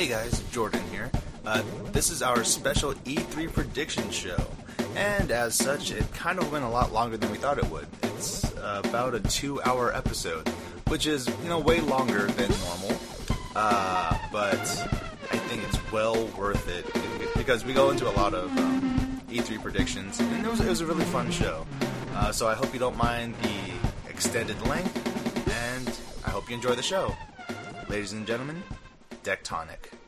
Hey guys, Jordan here. Uh, this is our special E3 prediction show. And as such, it kind of went a lot longer than we thought it would. It's uh, about a two hour episode, which is, you know, way longer than normal. Uh, but I think it's well worth it because we go into a lot of um, E3 predictions, and it was, it was a really fun show. Uh, so I hope you don't mind the extended length, and I hope you enjoy the show. Ladies and gentlemen, Decktonic.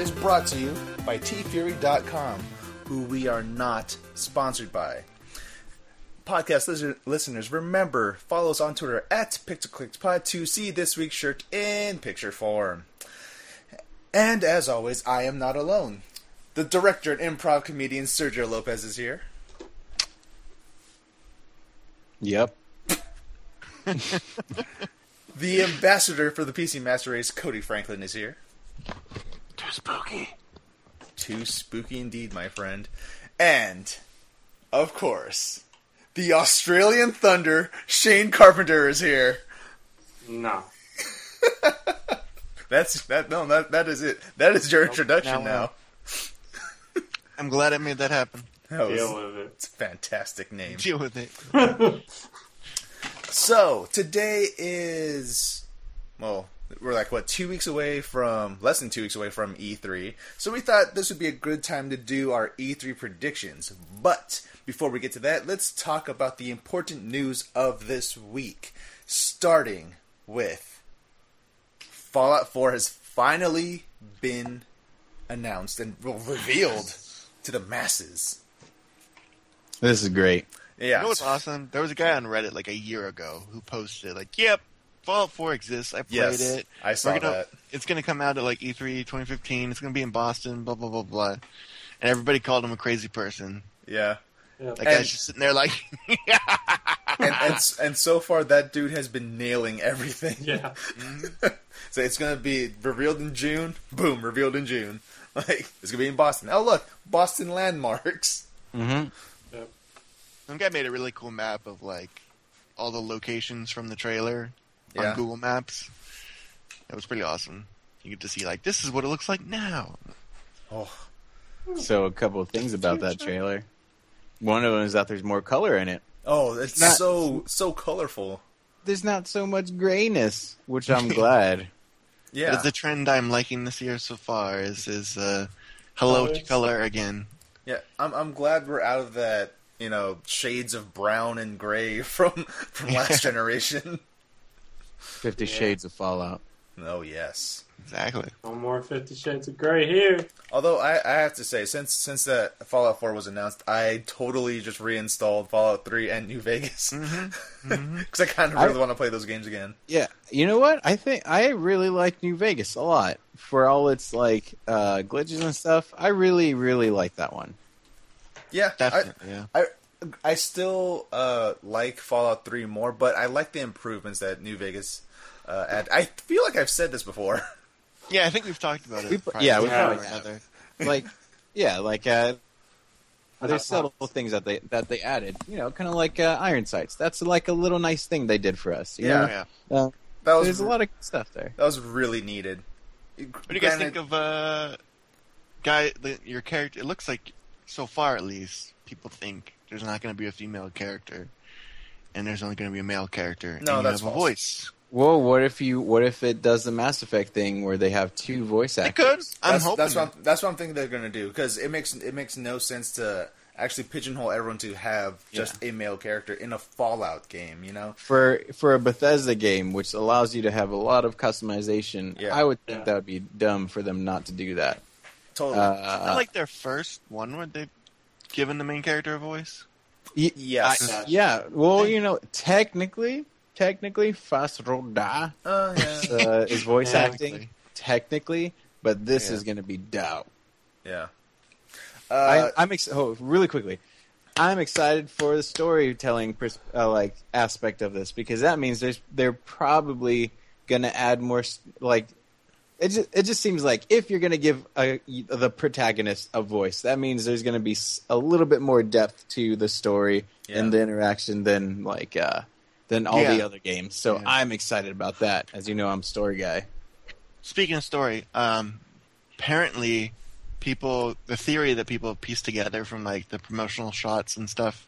Is brought to you by TeeFury.com, who we are not sponsored by. Podcast listen- listeners, remember, follow us on Twitter at PixelClicksPod to see this week's shirt in picture form. And as always, I am not alone. The director and improv comedian Sergio Lopez is here. Yep. The ambassador for the PC Master Race, Cody Franklin, is here. Too spooky. Too spooky indeed, my friend. And, of course, the Australian Thunder, Shane Carpenter, is here. No. That's that. No, that that is it. That is your introduction now, now. I'm glad I made that happen. That was Deal with it. it's a fantastic name. Deal with it. So today is well, we're like what two weeks away from less than two weeks away from E3. So we thought this would be a good time to do our E3 predictions. But before we get to that, let's talk about the important news of this week. Starting with Fallout 4 has finally been announced and well, revealed to the masses. This is great. Yeah, You know what's awesome? There was a guy on Reddit like a year ago who posted like, "Yep, Fallout 4 exists. I played Yes, it. I saw gonna, that. It's going to come out at like E E3 2015. It's going to be in Boston. Blah blah blah blah." And everybody called him a crazy person. yeah. Yeah. That And- guy's just sitting there like, and, and and so far that dude has been nailing everything. Yeah. so it's gonna be revealed in June. Boom, revealed in June. Like it's gonna be in Boston. Oh look, Boston landmarks. Mm-hmm. Yep. some guy made a really cool map of like all the locations from the trailer Yeah. on Google Maps. That was pretty awesome. You get to see like this is what it looks like now. Oh, So a couple of things about that trailer. One of them is that there's more color in it. oh, it's Not- so so colorful. There's not so much grayness, which I'm glad. Yeah, That's the trend I'm liking this year so far. Is is uh, hello to color again. yeah. I'm I'm glad we're out of that. You know, shades of brown and gray from from last generation. Fifty Yeah. Shades of Fallout. Oh yes. Exactly. No more Fifty Shades of Grey here. Although I, I have to say, since since that Fallout 4 was announced, I totally just reinstalled Fallout 3 and New Vegas because I kind of really want to play those games again. Yeah, you know what? I think I really like New Vegas a lot for all its like uh, glitches and stuff. I really, really like that one. Yeah, I, Definitely. yeah. I I still uh, like Fallout 3 more, but I like the improvements that New Vegas uh, add. I feel like I've said this before. Yeah, I think we've talked about it. We- yeah, we one probably way or have. Like, yeah, like uh, there's subtle things that they that they added. You know, kind of like uh, iron sights. That's like a little nice thing they did for us. you Yeah. know? Yeah. Uh, That was there's a lot of stuff there. that was really needed. What do you guys think of uh, guy? The, your character. It looks like so far, at least, people think there's not going to be a female character, and there's only going to be a male character. No, and you that's have a voice. Well, what if you? What if it does the Mass Effect thing where they have two voice It actors? could. I'm That's, hoping. that's what I'm, that's what I'm thinking they're going to do because it makes it makes no sense to actually pigeonhole everyone to have just a male character in a Fallout game. You know? for for a Bethesda game, which allows you to have a lot of customization, Yeah. I would think Yeah. that would be dumb for them not to do that. Totally. Uh, Not like their first one where they've given the main character a voice. y- yes. I- yeah, well, you know, technically, technically. Fus Ro Dah Oh yeah, uh, is voice Yeah. acting technically, but this Yeah. is going to be dope. yeah. I, Uh, I'm ex- oh, really quickly. I'm excited for the storytelling pers- uh, like aspect of this because that means there's they're probably gonna add more like it just it just seems like if you're gonna give a, the protagonist a voice, that means there's gonna be a little bit more depth to the story Yeah. and the interaction than like uh than all the other games. So Yeah. I'm excited about that. As you know, I'm a story guy. Speaking of story, um, apparently, people the theory that people have pieced together from like the promotional shots and stuff,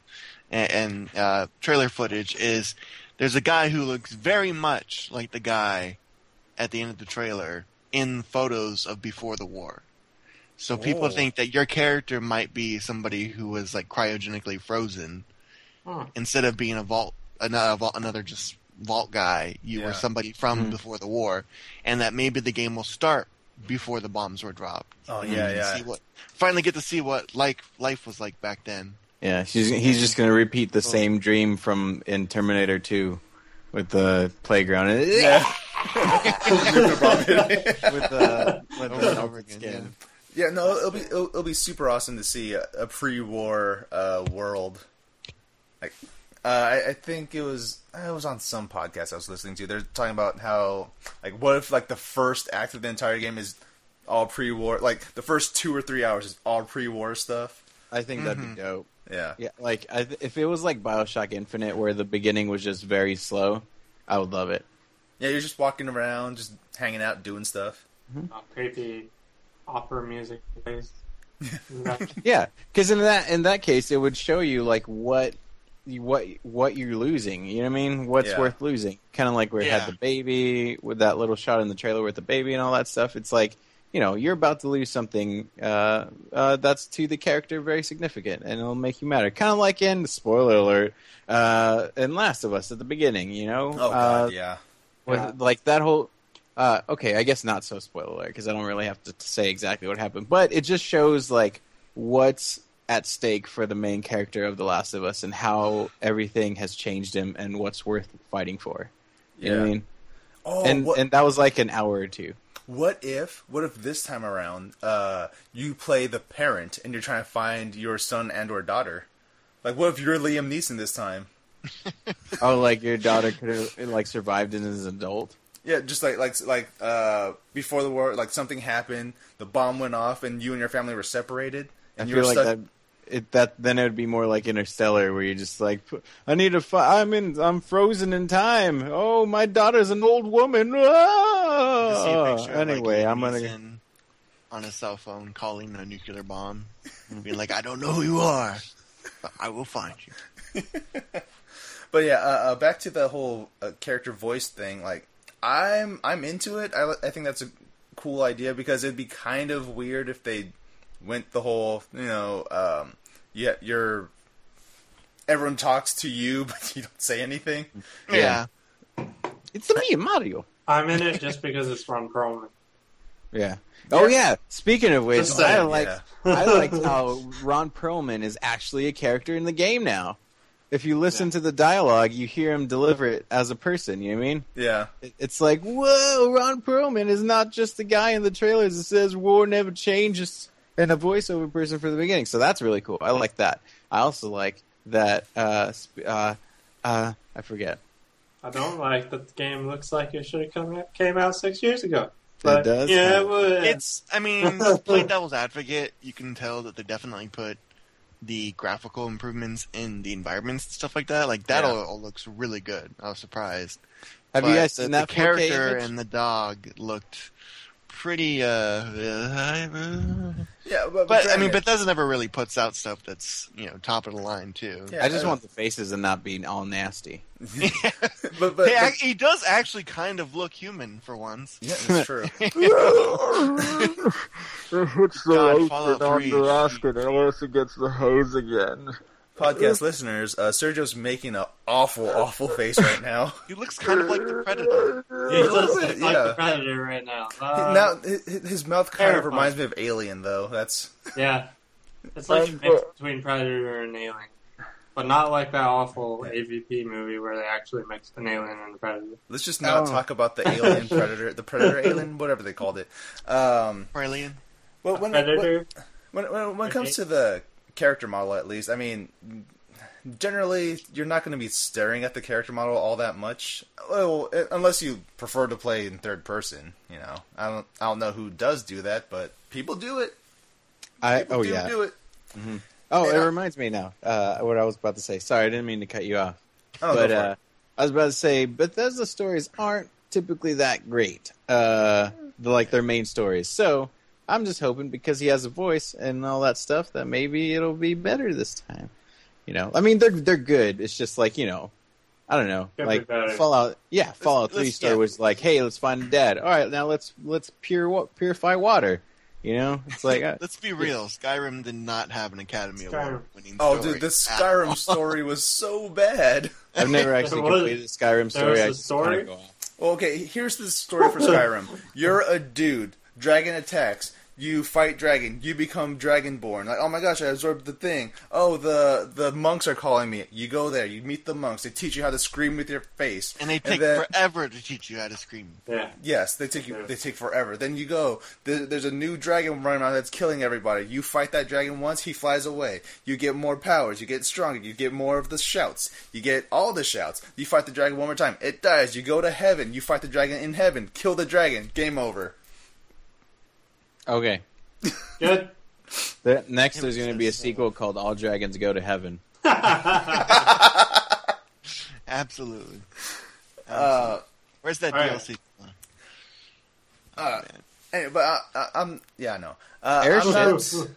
and, and uh, trailer footage is there's a guy who looks very much like the guy at the end of the trailer in photos of before the war. So people Oh. think that your character might be somebody who was like cryogenically frozen Hmm. instead of being a vault another vault, another just vault guy. You were somebody from Mhm. before the war, and that maybe the game will start before the bombs were dropped. oh yeah, you can yeah. See what, finally, get to see what like life was like back then. Yeah, he's he's just gonna repeat the same dream from in Terminator 2 with the playground. Yeah. Nuclear bomb hitting. with the with the and over melted again, skin. Yeah, no, it'll be it'll, it'll be super awesome to see a, a pre-war uh, world. Like, uh, I, I think it was it was on some podcast I was listening to. They're talking about how like what if like the first act of the entire game is all pre-war, like the first two or three hours is all pre-war stuff. I think that'd be dope. Yeah, Yeah, like I, th- if it was like Bioshock Infinite, where the beginning was just very slow, I would love it. yeah, you're just walking around, just hanging out, doing stuff. Uh, creepy opera music plays. Yeah, because in that in that case, it would show you like what you, what what you're losing. You know what I mean? What's Yeah. worth losing? Kind of like where it Yeah. had the baby with that little shot in the trailer with the baby and all that stuff. It's like you know you're about to lose something uh, uh, that's to the character very significant, and it'll make you matter. Kind of like in spoiler alert uh, in Last of Us at the beginning. You know? Oh Uh, god, yeah. with, Yeah. like that whole uh, okay i guess not so spoiler alert because i don't really have to, to say exactly what happened but it just shows like what's at stake for the main character of the last of us and how everything has changed him and what's worth fighting for you know what i Yeah. mean Oh, and what, and that was like an hour or two What if, what if this time around, uh, you play the parent and you're trying to find your son and or daughter? Like, what if you're Liam Neeson this time? oh like your daughter could have like survived as an adult Yeah, just like like like uh, before the war, like something happened, the bomb went off, and you and your family were separated, i and you feel like stuck. that it, that then it would be more like Interstellar, where you're just like, I need to. Fi- I'm in. I'm frozen in time. Oh, my daughter's an old woman. You see a picture of, like, Anyway, Liam I'm gonna. Neeson on a cell phone calling a nuclear bomb, and being like, "I don't know who you are, but I will find you." But yeah, uh, uh, back to the whole uh, character voice thing. Like, I'm I'm into it. I, I think that's a cool idea because it'd be kind of weird if they went the whole, you know, um, yeah, you're everyone talks to you, but you don't say anything. Yeah. It's me, Mario. I'm in it just because it's Ron Perlman. Yeah. Oh yeah. Speaking of which, Just I like yeah. I liked how Ron Perlman is actually a character in the game now. If you listen to the dialogue, you hear him deliver it as a person. You know what I mean? Yeah, It- It's like, whoa, Ron Perlman is not just the guy in the trailers that says war never changes and a voiceover person for the beginning. So that's really cool. I like that. I also like that. Uh, sp- uh, uh, I forget. I don't like that the game looks like it should have come out, came out six years ago. But does? Yeah, it would. It's, I mean, to play devil's advocate, you can tell that they definitely put the graphical improvements in the environments and stuff like that. Like that Yeah. all, all looks really good. I was surprised. Have you guys the, seen the that 4K character image? and the dog looked pretty. uh yeah. But, But I mean, Bethesda never really puts out stuff that's you know top of the line too. Yeah, I just uh, want the faces and not being all nasty. but but, he, but- ac- he does actually kind of look human for once. yeah, that's true. It's the God, ocean Fallout on 3, the Alaskan unless it gets the hose again. Podcast listeners, uh, Sergio's making an awful, awful face right now. He looks kind of like the Predator. he does little look bit, like yeah. the Predator right now. Uh, now his, his mouth kind of reminds me of Alien, though. That's Yeah. It's like a mix between Predator and Alien. but not like that awful AVP movie where they actually mixed an alien and a predator. Let's just not Oh. talk about the alien predator, the predator alien, whatever they called it. Um, Alien. well, when, when, Predator. when, when, when it comes to the character model, at least, I mean, generally, you're not going to be staring at the character model all that much. Well, unless you prefer to play in third person. You know, I don't, I don't know who does do that, but people do it. I People oh do yeah. do it. Oh, it reminds me now. Uh, what I was about to say. Sorry, I didn't mean to cut you off. Oh, but uh. I was about to say Bethesda stories aren't typically that great. Uh, like their main stories. So I'm just hoping because he has a voice and all that stuff that maybe it'll be better this time. You know, I mean they're they're good. It's just like you know, I don't know, Could like better. Fallout. Yeah, Fallout let's- Three Star yeah. was like, hey, let's find a dad. All right, now let's let's pure purify water. You know, it's like uh, Let's be real. Skyrim did not have an Academy Skyrim. Award winning Oh, story dude, the Skyrim story was so bad. I've never actually completed the Skyrim there was story. a I story? kinda go off. Well, okay, here's the story for Skyrim. You're a dude. Dragon attacks. You fight dragon. You become dragonborn. Like, oh my gosh, I absorbed the thing. Oh, the the monks are calling me. You go there. You meet the monks. They teach you how to scream with your face. And they take then- forever to teach you how to scream. Yeah. Yes, they take you. They take forever. Then you go. There, there's a new dragon running around that's killing everybody. You fight that dragon once, he flies away. You get more powers. You get stronger. You get more of the shouts. You get all the shouts. You fight the dragon one more time. It dies. You go to heaven. You fight the dragon in heaven. Kill the dragon. Game over. Okay. Good. The, next, there's going to be a sequel called All Dragons Go to Heaven. Absolutely. Uh, Where's that all right. DLC? uh, anyway, but I, I, I'm yeah, I know. Uh, Airship. I'm, not,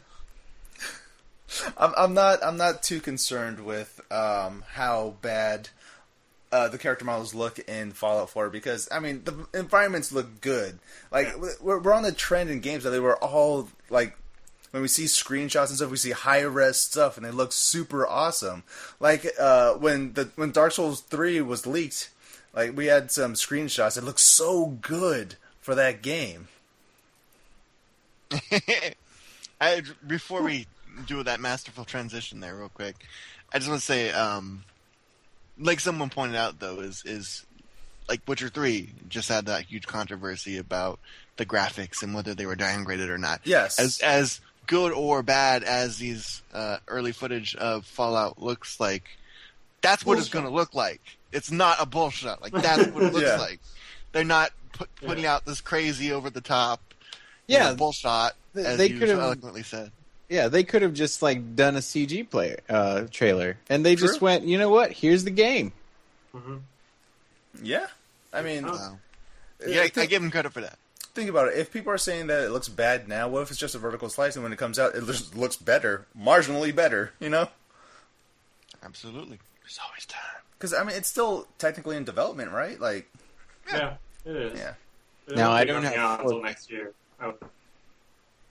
I'm, I'm not. I'm not too concerned with um, how bad uh, the character models look in Fallout 4 because I mean the environments look good. Like we're, we're on the trend in games that they were all like when we see screenshots and stuff, we see high res stuff and they look super awesome. Like uh, when the when Dark Souls 3 was leaked, like we had some screenshots. It looked so good for that game. I, before we do that masterful transition there, real quick, I just want to say, um, like someone pointed out though, is is like Witcher Three just had that huge controversy about the graphics and whether they were downgraded or not. Yes. As as good or bad as these uh, early footage of Fallout looks like, that's what it's going to look like. It's not a bullshit. Like that's what it looks Yeah. like. They're not put, putting Yeah. out this crazy over the top, Yeah, bullshot. th- As they you could've- eloquently said. Yeah, they could have just like done a CG player uh, trailer, and they just went, you know what? Here's the game. Mhm. Yeah. I mean. Wow. Yeah, I think, give them credit for that. think about it. If people are saying that it looks bad now, what if it's just a vertical slice and when it comes out, it just looks better, marginally better? You know? Absolutely. There's always time. Because I mean, it's still technically in development, right? Like, Yeah, it is. yeah. It Now, I don't have until next year. Oh.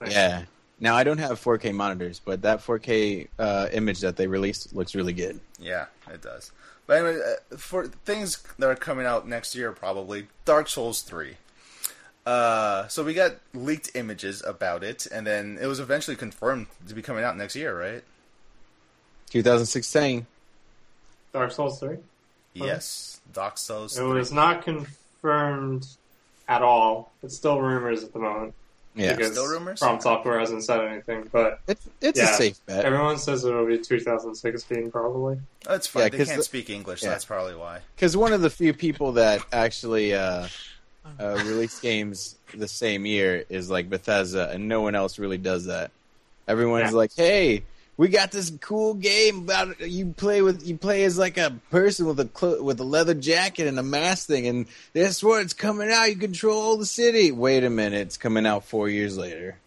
Next Yeah. Now I don't have 4K monitors, but that 4K uh, image that they released looks really good. Yeah, it does. But anyway, uh, for things that are coming out next year, probably Dark Souls three. Uh, so we got leaked images about it, and then it was eventually confirmed to be coming out next year, right? 2016. Dark Souls 3? Yes, Dark Souls. 3. It was not confirmed at all. It's still rumors at the moment. Yeah, because Still rumors? From Software hasn't said anything, but it's it's Yeah. a safe bet. everyone says it'll be 2016 probably. That's fine. Yeah, they 'cause can't the- speak English, so that's probably why. Because one of the few people that actually uh, uh, release games the same year is like Bethesda, and no one else really does that. Everyone's Yeah. like, "Hey, we got this cool game about you play with you play as like a person with a clo- with a leather jacket and a mask thing, and this what it's coming out. You control the city. Wait a minute, it's coming out four years later.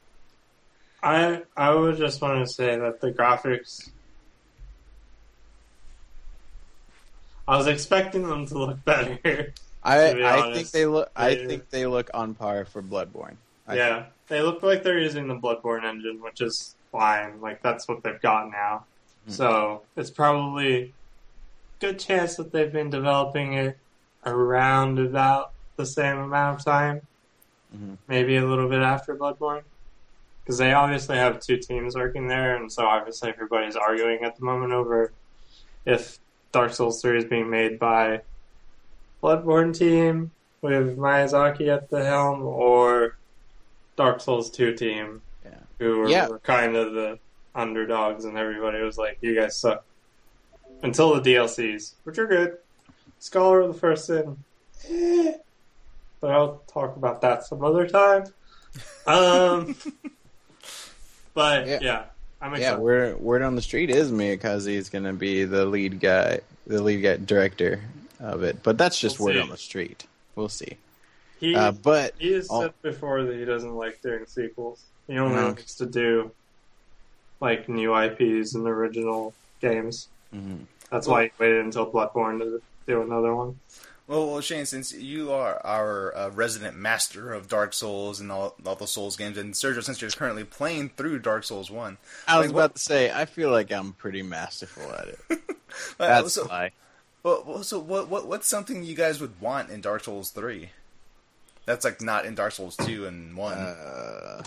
I I would just want to say that the graphics. I was expecting them to look better. I be I think they look I think they look on par for Bloodborne. I yeah, they look like they're using the Bloodborne engine, which is fine. Like that's what they've got now. Hmm. So it's probably good chance that they've been developing it around about the same amount of time, Mhm. maybe a little bit after Bloodborne, because they obviously have two teams working there, and so obviously everybody's arguing at the moment over if Dark Souls 3 is being made by Bloodborne team with Miyazaki at the helm or Dark Souls 2 team. Who were, Yeah. were kind of the underdogs and everybody was like, you guys suck. Until the DLCs, which are good. Scholar of the First Sin. eh. But I'll talk about that some other time. Um, but Yeah. yeah, I'm Yeah, excited. word word on the street is Miyazaki is going to be the lead guy, the lead guy director of it. But that's just We'll word see. on the street. We'll see. he, Uh, but he has all- said before that he doesn't like doing sequels. He only No. likes to do like new IPs and original games. mhm. That's why he waited until Bloodborne to do another one. Well, well, Shane, since you are our uh, resident master of Dark Souls and all, all the Souls games, and Sergio, since you're currently playing through Dark Souls One, I was like, about to say I feel like I'm pretty masterful at it. That's so, a lie. well, well, so what, what, what's something you guys would want in Dark Souls Three? That's like not in Dark Souls Two and One. Uh,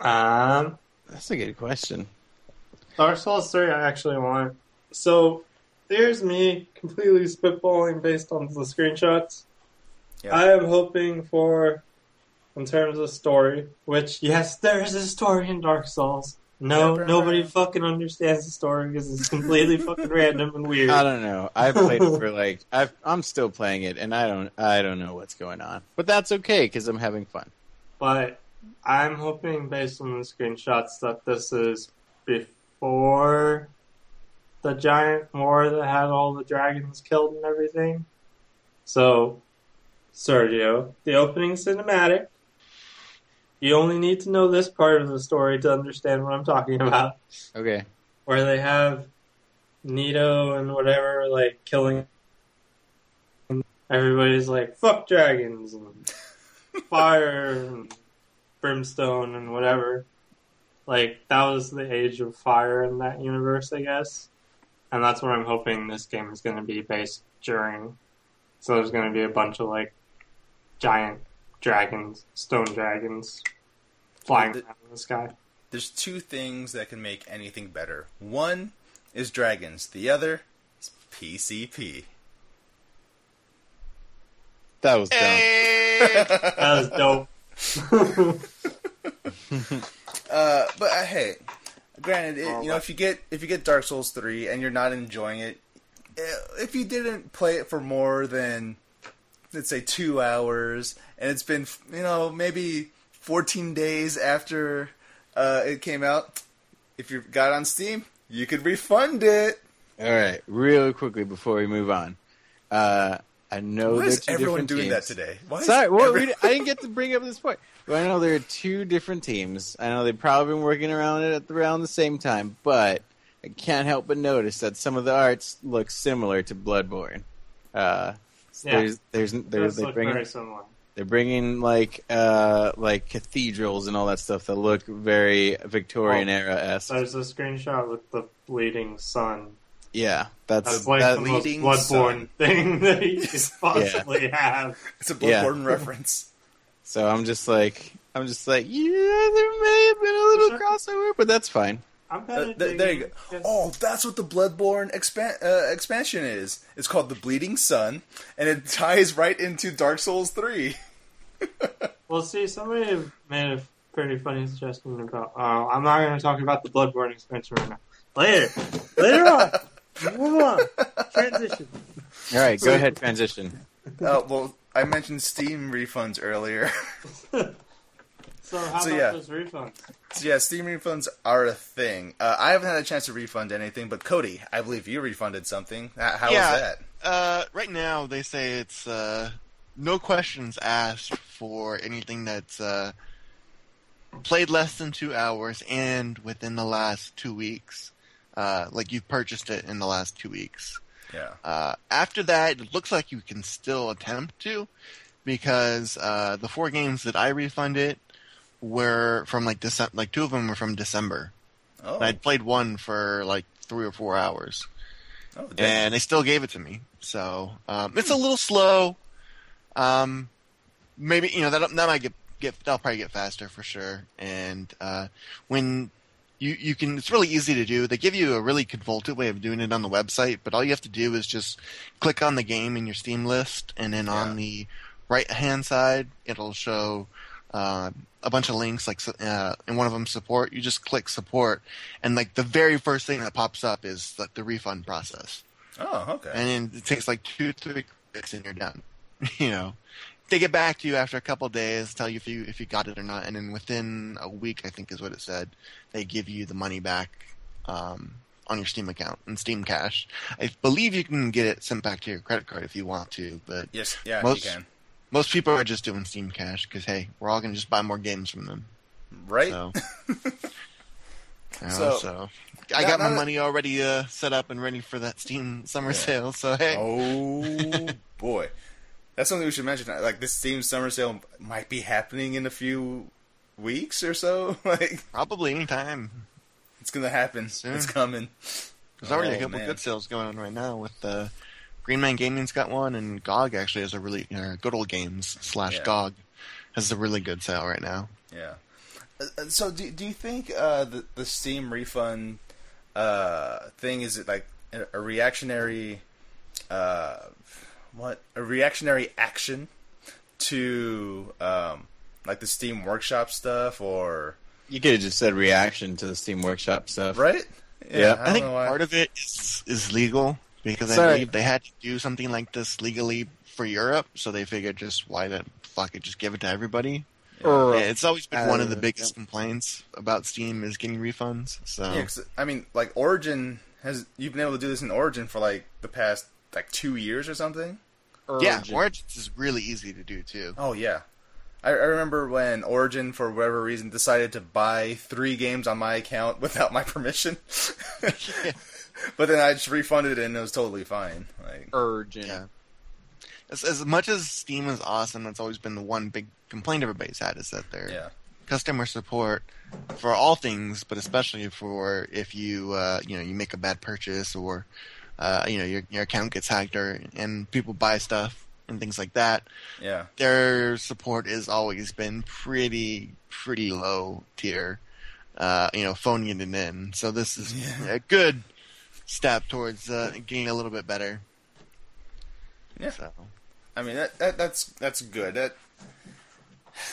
Um, that's a good question. Dark Souls 3, I actually want. So, there's me completely spitballing based on the screenshots. Yeah. I am hoping for, in terms of story, which, yes, there is a story in Dark Souls. No, nobody fucking understands the story because it's completely fucking random and weird. I don't know. I played it for like I've, I'm still playing it, and I don't I don't know what's going on, but that's okay because I'm having fun. But I'm hoping, based on the screenshots, that this is before the giant war that had all the dragons killed and everything. So, Sergio, the opening cinematic. You only need to know this part of the story to understand what I'm talking about. Okay. Where they have Nito and whatever, like, killing. Everybody's like, fuck dragons and fire and brimstone and whatever. Like that was the age of fire in that universe, I guess. And that's what I'm hoping this game is going to be based during. So there's going to be a bunch of like giant dragons, stone dragons, flying The- around in the sky. There's two things that can make anything better. One is dragons. The other is PCP. That was dumb. Hey! That was dope. Uh, but uh, hey, granted, it, you know, if you get if you get Dark Souls three and you're not enjoying it, eh, if you didn't play it for more than let's say two hours, and it's been you know maybe fourteen days after uh, it came out, if you got on Steam, you could refund it. All right, real quickly before we move on, uh, I know Why there's is two everyone different doing that today? Why is Sorry, well, every- we, I didn't get to bring up this point. But I know there are two different teams. I know they've probably been working around it at the, around the same time, but I can't help but notice that some of the arts look similar to Bloodborne. Uh, so Yeah. there's there's there's they look bring very similar. they're bringing like uh like cathedrals and all that stuff that look very Victorian era esque. There's a screenshot with the bleeding sun. Yeah, that's That's like that, the most bleeding Bloodborne sun. thing that you could possibly have. It's a Yeah. Bloodborne reference. so I'm just like I'm just like yeah, there may have been a little crossover, but that's fine. I'm Uh, kind of th- there you go. Oh, that's what the Bloodborne expan- uh, expansion is. It's called the Bleeding Sun, and it ties right into Dark Souls Three. Well, see, somebody made a pretty funny suggestion about. Uh, I'm not going to talk about the Bloodborne expansion right now. Later, later on. Move on. Transition. All right, go ahead, transition. Oh well, I mentioned Steam refunds earlier. So how So, about yeah. those refunds? so yeah, Steam refunds are a thing. Uh, I haven't had a chance to refund anything, but Cody, I believe you refunded something. H- How was that? Uh, right now, they say it's uh, no questions asked for anything that's uh, played less than two hours and within the last two weeks. Uh, like you've purchased it in the last two weeks. Yeah. Uh, after that, it looks like you can still attempt to, because uh, the four games that I refunded were from like December. Like two of them were from December. Oh, I'd played one for like three or four hours oh and they still gave it to me. So um, it's a little slow. Um, maybe you know that that might get get that'll probably get faster for sure. And uh, when you you can. It's really easy to do. They give you a really convoluted way of doing it on the website, but all you have to do is just click on the game in your Steam list, and then on the right hand side, it'll show uh, a bunch of links. Like uh, and one of them support. You just click support, and like the very first thing that pops up is like the refund process. Oh, okay. and then it takes like two, three clicks, and you're done. you know, they get back to you after a couple days, tell you if you if you got it or not, and then within a week, I think is what it said, they give you the money back um, on your Steam account and Steam Cash. I believe you can get it sent back to your credit card if you want to, but yes, yeah, most- you can. most people are just doing Steam Cash because hey, we're all gonna just buy more games from them. Right? So, you know, So- so, I got my money already uh, set up and ready for that Steam summer Yeah. sale. So hey, Oh boy, that's something we should mention. Like this Steam summer sale might be happening in a few weeks or so. Like probably anytime. it's gonna happen. Soon. It's coming. There's already Oh, a couple man. good sales going on right now with uh, Green Man Gaming's got one, and GOG actually has a really uh, good old games slash Yeah. GOG has a really good sale right now. Yeah. Uh, uh, So do do you think uh, the the Steam refund uh, thing is it like a, a reactionary uh, what a reactionary action to um, like the Steam Workshop stuff or You could have just said reaction to the Steam Workshop stuff. right? Yeah. I, think don't know why. part of it is, is legal because I believe they had to do something like this legally for Europe, so they figured just why the fuck it, just give it to everybody. Or- Yeah, it's always been one of the biggest complaints about Steam is getting refunds. So Yeah, 'cause, I mean, like Origin has you've been able to do this in Origin for like the past like two years or something. yeah, Urgent. Origins is really easy to do too. Oh yeah, I, I remember when Origin, for whatever reason, decided to buy three games on my account without my permission. But then I just refunded it and it was totally fine. Like, urgent. Yeah. As, as much as Steam is awesome, that's always been the one big complaint everybody's had is that their yeah, customer support for all things, but especially for if you uh, you know you make a bad purchase or uh, you know your your account gets hacked or and people buy stuff and things like that. yeah, Their support has always been pretty pretty low tier. Uh, you know, phoning it in. So this is Yeah. a good step towards uh, getting a little bit better. Yeah. So. I mean that, that that's that's good. That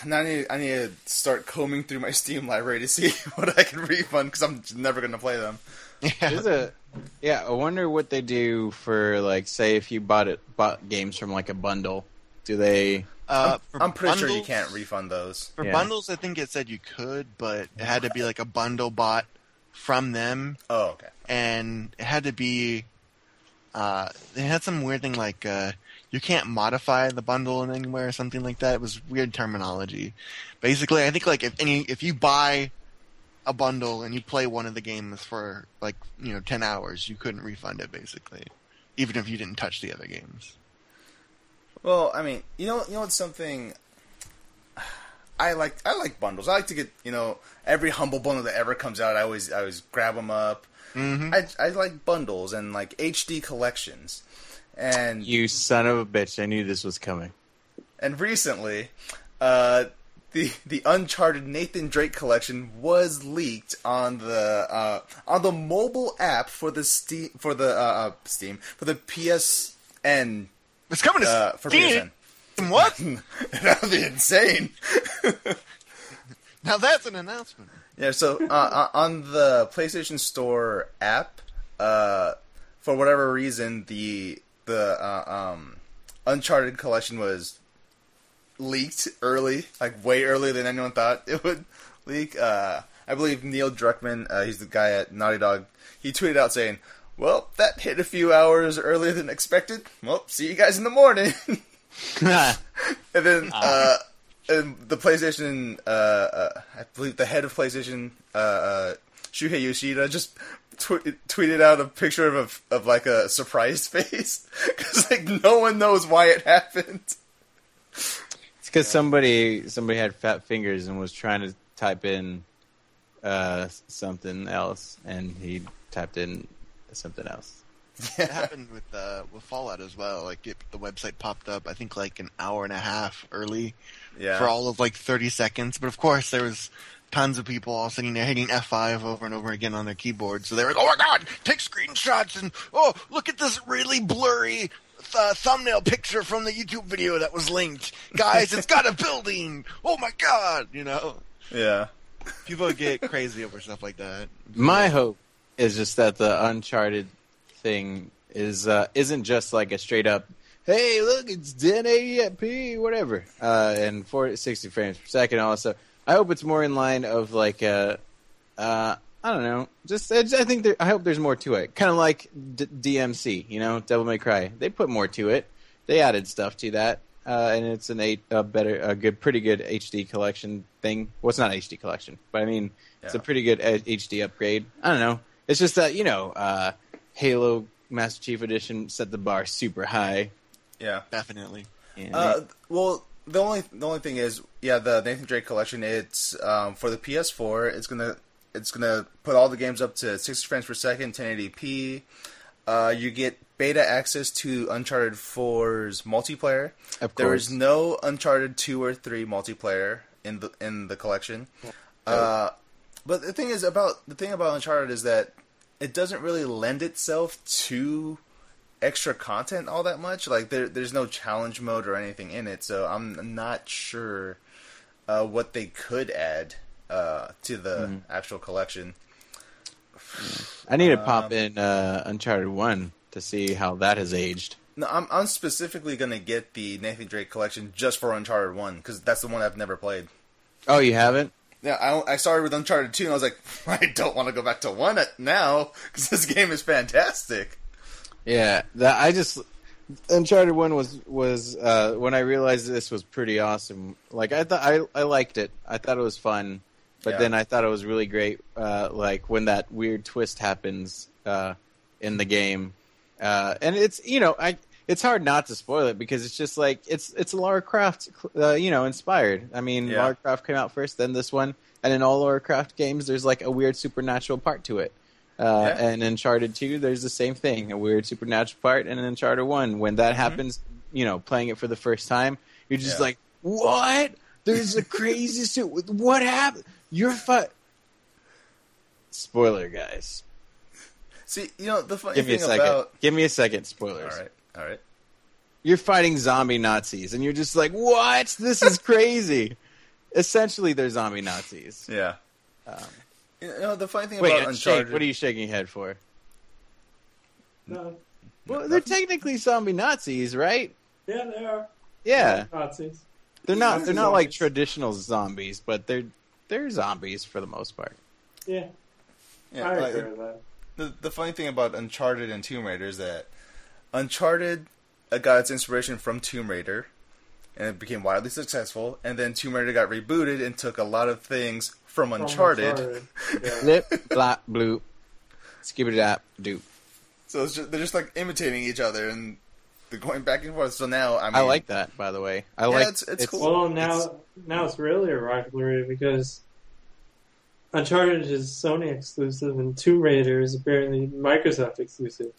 now I need I need to start combing through my Steam library to see what I can refund because I'm never gonna play them. There's a yeah. I wonder what they do for like, say, if you bought it bought games from like a bundle. Do they? Uh, for I'm pretty sure you can't refund those. For Yeah. bundles, I think it said you could, but it had to be like a bundle bought from them, Oh, okay. and it had to be. Uh, they had some weird thing like uh, you can't modify the bundle in anywhere or something like that. It was weird terminology. Basically, I think like if any if you buy a bundle and you play one of the games for like you know ten hours, you couldn't refund it basically, even if you didn't touch the other games. Well, I mean, you know, you know what's something I like. I like bundles. I like to get you know every humble bundle that ever comes out. I always I always grab them up. Mm-hmm. I I like bundles and like HD collections. And You son of a bitch! I knew this was coming. and recently, uh, the the Uncharted Nathan Drake collection was leaked on the uh, on the mobile app for the Steam for the uh, uh, Steam for the PSN It's coming to uh, for Steam. PSN. What? that would be insane. now that's an announcement. Yeah, so uh, uh, on the PlayStation Store app, uh, for whatever reason, the the uh, um, Uncharted collection was leaked early, like way earlier than anyone thought it would leak. Uh, I believe Neil Druckmann, uh, he's the guy at Naughty Dog, he tweeted out saying, "Well, that hit a few hours earlier than expected. Well, see you guys in the morning." and then uh, and the PlayStation, uh, uh, I believe the head of PlayStation, uh, uh, Shuhei Yoshida, just tw- tweeted out a picture of a, of like a surprised face because like no one knows why it happened. It's because somebody somebody had fat fingers and was trying to type in uh, something else, and he typed in something else. It happened with uh, with Fallout as well. Like it, the website popped up, I think like an hour and a half early Yeah. for all of like 30 seconds. But of course, there was tons of people all sitting there hitting F5 over and over again on their keyboard. So they were like, "Oh my god, take screenshots and oh look at this really blurry." Th- thumbnail picture from the YouTube video that was linked, guys. It's got a building. Oh my god! You know, yeah. people get crazy over stuff like that. My hope is just that the Uncharted thing is uh, isn't just like a straight up, hey, look, it's 1080p, whatever, uh, and 40, 60 frames per second. Also, I hope it's more in line of like a, uh, I don't know, just I, I think there, I hope there's more to it. Kind of like D- DMC, you know, Devil May Cry. They put more to it. They added stuff to that. Uh, and it's an eight, a better, a good, pretty good HD collection thing. Well, it's not HD collection, but I mean, it's a pretty good uh, HD upgrade. I don't know. It's just that you know, uh, Halo Master Chief Edition set the bar super high. Yeah. Definitely. Uh, well, the only the only thing is, yeah, the Nathan Drake collection. It's um, for the PS4. It's gonna it's gonna put all the games up to 60 frames per second, 1080p. Uh, you get beta access to Uncharted 4's multiplayer. of course, is no Uncharted 2 or 3 multiplayer in the in the collection. Uh, but the thing is about the thing about Uncharted is that it doesn't really lend itself to extra content all that much. Like there, there's no challenge mode or anything in it, so I'm not sure uh, what they could add uh, to the actual collection. I need to um, pop in uh, Uncharted One to see how that has aged. No, I'm I'm specifically gonna get the Nathan Drake collection just for Uncharted One because that's the one I've never played. Oh, you haven't? Yeah, I, I started with Uncharted 2 and I was like, I don't want to go back to 1 now because this game is fantastic. Yeah, that I just Uncharted One was was uh, when I realized this was pretty awesome. Like I thought, I I liked it. I thought it was fun, but Yeah. then I thought it was really great. Uh, like when that weird twist happens uh, in the game, uh, and it's you know I. It's hard not to spoil it because it's just like it's it's Lara Croft, uh, you know, inspired. I mean, Yeah. Lara Croft came out first, then this one, and in all Lara Croft games, there's like a weird supernatural part to it. Uh, Yeah. And in Uncharted 2, there's the same thing a weird supernatural part. And in Uncharted 1, when that happens, you know, playing it for the first time, you're just Mm-hmm. Yeah. like, what? There's a crazy suit. What happened? You're fu Spoiler, guys. See, you know, the funny Give me a thing second. about. Give me a second. Spoilers. All right, all right. You're fighting zombie Nazis, and you're just like, what? This is crazy. Essentially, they're zombie Nazis. Yeah. Um, You know, the funny thing wait, about and Shane, what are you shaking your head for? No. Well, they're technically zombie Nazis, right? Yeah, they are. Yeah. Nazis. They're not. They're not like traditional zombies, but they're they're zombies for the most part. Yeah, Yeah, I like, agree with that. the, the funny thing about Uncharted and Tomb Raider is that Uncharted uh, got its inspiration from Tomb Raider, and it became wildly successful. And then Tomb Raider got rebooted and took a lot of things from From Uncharted. Yeah. Lip, blop, bloop, skibby dap, doop. So it's just, they're just like imitating each other, and they're going back and forth. So now I mean, I like that, by the way. I like it's- it's cool. Well, now It's- now it's really a rivalry because Uncharted is Sony exclusive and Tomb Raider is apparently Microsoft exclusive.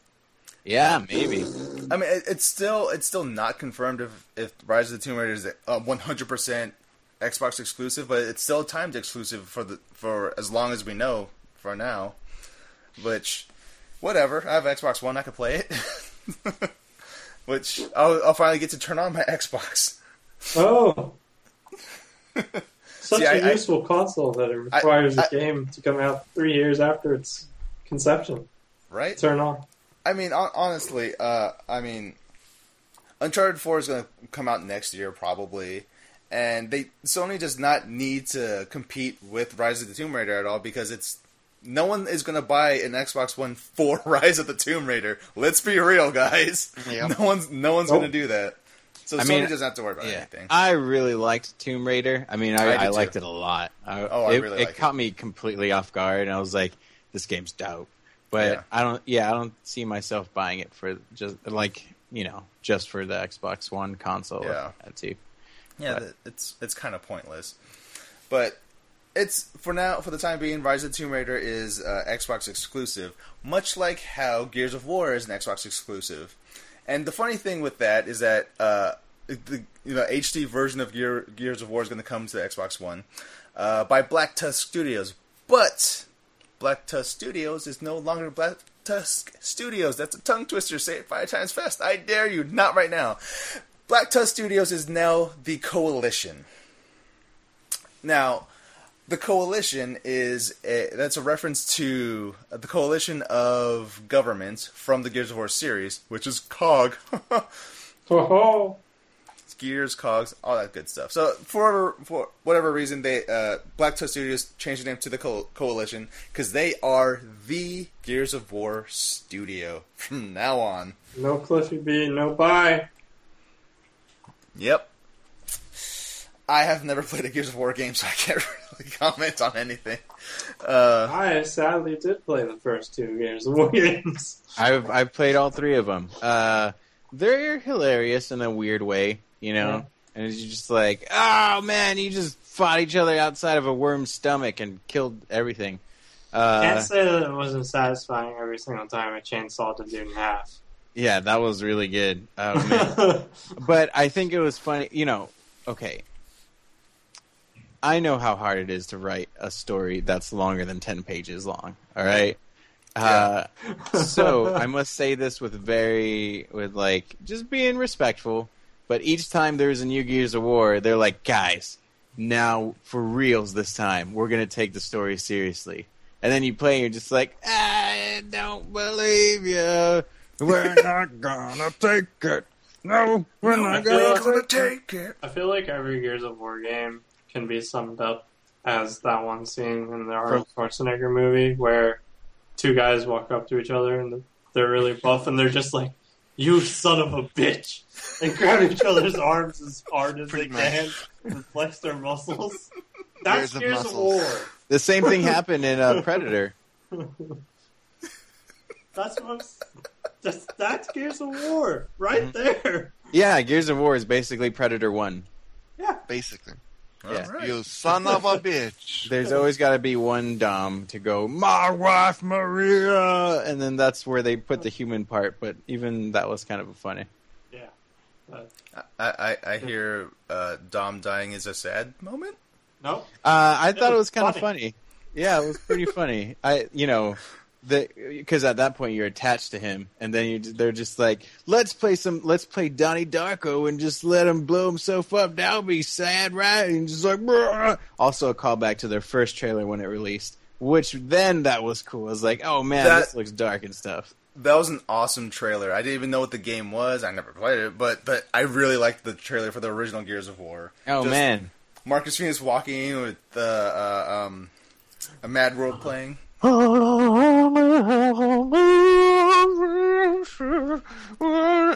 Yeah, maybe. I mean, it, it's still it's still not confirmed if if Rise of the Tomb Raider is a one hundred percent Xbox exclusive, but it's still timed exclusive for the for as long as we know for now. Which, whatever. I have Xbox One. I can play it. Which I'll, I'll finally get to turn on my Xbox. Oh, such See, a I- I- useful console that it requires I- a game to come out three years after its conception. Right? Turn on. I mean, honestly, uh, I mean, Uncharted Four is going to come out next year probably, and they Sony does not need to compete with Rise of the Tomb Raider at all because it's no one is going to buy an Xbox One for Rise of the Tomb Raider. Let's be real, guys. Yep. No one's no one's Nope. going to do that. So I Sony mean, doesn't have to worry about Yeah, anything. I really liked Tomb Raider. I mean, I, I did I, too. liked it a lot. I, Oh, I it, really it like it. caught me completely off guard, and I was like, "This game's dope." But Yeah. I don't. Yeah, I don't see myself buying it for just like you know just for the Xbox One console. Yeah. That's too. Yeah, But- it's it's kind of pointless. But it's for now for the time being. Rise of the Tomb Raider is uh, Xbox exclusive, much like how Gears of War is an Xbox exclusive. And the funny thing with that is that uh, the you know HD version of Gear, Gears of War is going to come to the Xbox One uh, by Black Tusk Studios, but Black Tusk Studios is no longer Black Tusk Studios. That's a tongue twister. Say it five times fast. I dare you. Not right now. Black Tusk Studios is now the Coalition. Now, the Coalition is a, that's a reference to the coalition of governments from the Gears of War series, which is COG. Oh, Gears, Cogs, all that good stuff. So for for whatever reason, they uh, Black Tusk Studios changed the name to the Co- Coalition because they are the Gears of War studio from now on. no Cliffy B, no bye. Yep. I have never played a Gears of War game, so I can't really comment on anything. Uh, I sadly did play the first two Gears of War games. I've I've played all three of them. Uh, they're hilarious in a weird way, you know. Yeah. And it's just like, oh man, you just fought each other outside of a worm's stomach and killed everything. Uh, Can't say that it wasn't satisfying every single time I chainsawed a dude in half. yeah, that was really good. Oh but I think it was funny. You know, okay. I know how hard it is to write a story that's longer than ten pages long. All right. Uh, so I must say this with very with like just being respectful. But each time there's a new Gears of War, they're like, guys, now for reals this time, we're gonna take the story seriously. And then you play, and you're just like, I don't believe you. We're not gonna take it. No, we're not gonna- gonna take it. I feel like every Gears of War game can be summed up as that one scene in the Arnold Schwarzenegger movie where two guys walk up to each other and they're really buff and they're just like, "You son of a bitch!" and grab each other's arms as hard as Pretty they much. can and flex their muscles. That's Gears of of. War. The same thing happened in uh, Predator. That's what. I'm That's, that's Gears of War right Mm-hmm. there. Yeah, Gears of War is basically Predator One. Yeah, basically, Yeah. All right. you son of a bitch. There's always got to be one Dom to go, my wife Maria, and then that's where they put the human part. But even that was kind of funny. Yeah. But, I, I, I hear uh, Dom dying is a sad moment. No, Uh, I It thought it was was kind of funny. funny. Yeah, it was pretty funny. I, you know, the because at that point you're attached to him, and then you they're just like, let's play some, let's play Donnie Darko and just let him blow himself up. That'll be sad, right? And just like, "Bruh." also a callback to their first trailer when it released, which then that was cool. I was like, oh man, That- this looks dark and stuff. That was an awesome trailer. I didn't even know what the game was. I never played it, but but I really liked the trailer for the original Gears of War. Oh Just man, Marcus Fenix walking with the uh, um, a Mad World playing.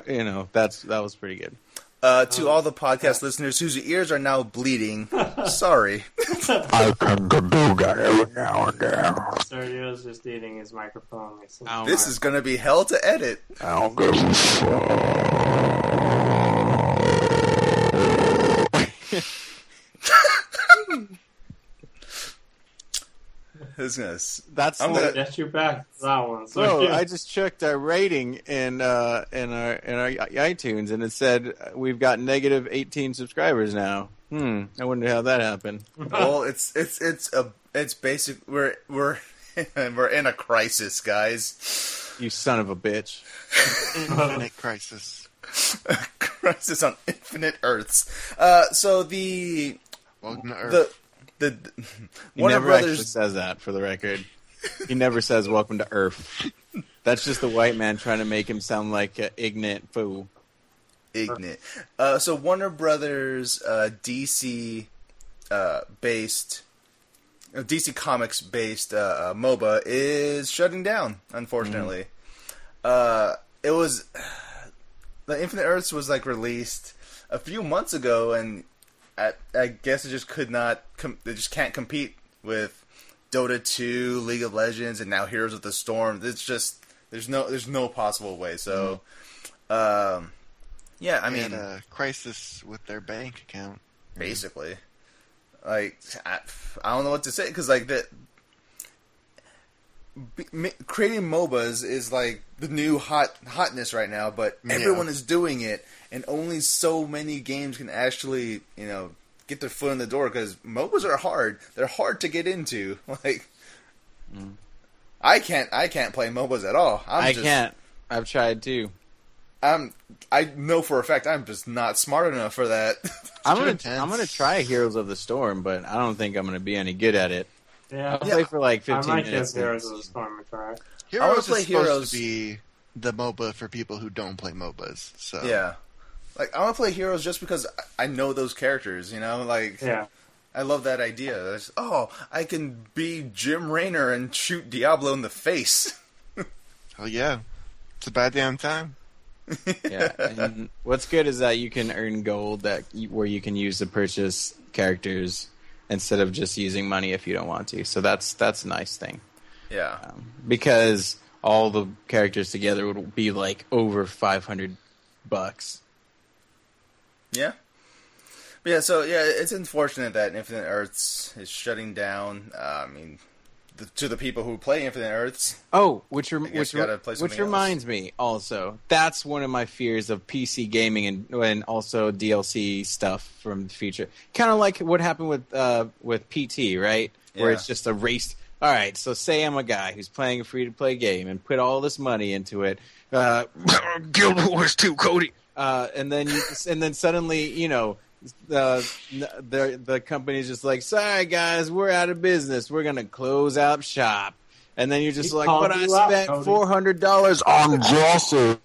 You know that's that was pretty good. Uh, to all the podcast listeners whose ears are now bleeding, sorry. I can do that every now and then. Sergio's just eating his microphone. Oh, This my- is gonna be hell to edit. I don't give a This is gonna. That's I'm the- gonna- Get you back to that one. So Sergio. I just checked our rating in uh, in our in our iTunes, and it said we've got negative 18 subscribers now. Hmm. I wonder how that happened. Well, it's it's it's a it's basic. We're we're we're in a crisis, guys. You son of a bitch. Infinite crisis. crisis on infinite Earths. Uh, so the Welcome to Earth. the the, He Warner never actually says that, for the record. He never says "Welcome to Earth." That's just the white man trying to make him sound like an ignorant fool. Ignorant. Uh, so Warner Brothers uh, DC uh, based uh, DC Comics based uh, uh, MOBA is shutting down. Unfortunately, uh, it was the Infinite Earths was like released a few months ago, and I, I guess it just could not. Com- they just can't compete with Dota 2, League of Legends, and now Heroes of the Storm. It's just there's no there's no possible way. So, um, yeah, I mean, a crisis with their bank account. basically. Like I, I don't know what to say because like the b- creating MOBAs is like the new hot hotness right now, but Yeah. everyone is doing it, and only so many games can actually you know get their foot in the door because MOBAs are hard. They're hard to get into. Like mm. I can't I can't play MOBAs at all. I'm I just, can't. I've tried too. I'm I know for a fact I'm just not smart enough for that. I'm gonna intense. I'm gonna try Heroes of the Storm, but I don't think I'm gonna be any good at it. Yeah, I'll play for like I 15 might give minutes. Heroes of the Storm a try. Heroes play is supposed Heroes. to be the MOBA for people who don't play MOBAs. So yeah. Like I want to play Heroes just because I- I know those characters, you know. Like Yeah, I love that idea. That's- oh, I can be Jim Raynor and shoot Diablo in the face. oh yeah, it's a bad damn time. yeah. And what's good is that you can earn gold that you, where you can use to purchase characters instead of just using money if you don't want to. So that's that's a nice thing yeah. um, because all the characters together would be like over 500 bucks. Yeah. But yeah, so yeah, it's unfortunate that Infinite Earths is shutting down. Uh, I mean, the, to the people who play Infinite Earths, Oh, which rem- which, re- which else. reminds me also that's one of my fears of PC gaming and and also DLC stuff from the future. Kind of like what happened with uh, with PT, right? Where it's just a race. All right, so say I'm a guy who's playing a free to play game and put all this money into it. Uh, Guild Wars 2, Cody. uh, and then you, and then suddenly you know the the the company's just like, sorry guys, we're out of business. We're gonna close out shop. And then you're just He like, called but I you out, spent four hundred dollars On dresses.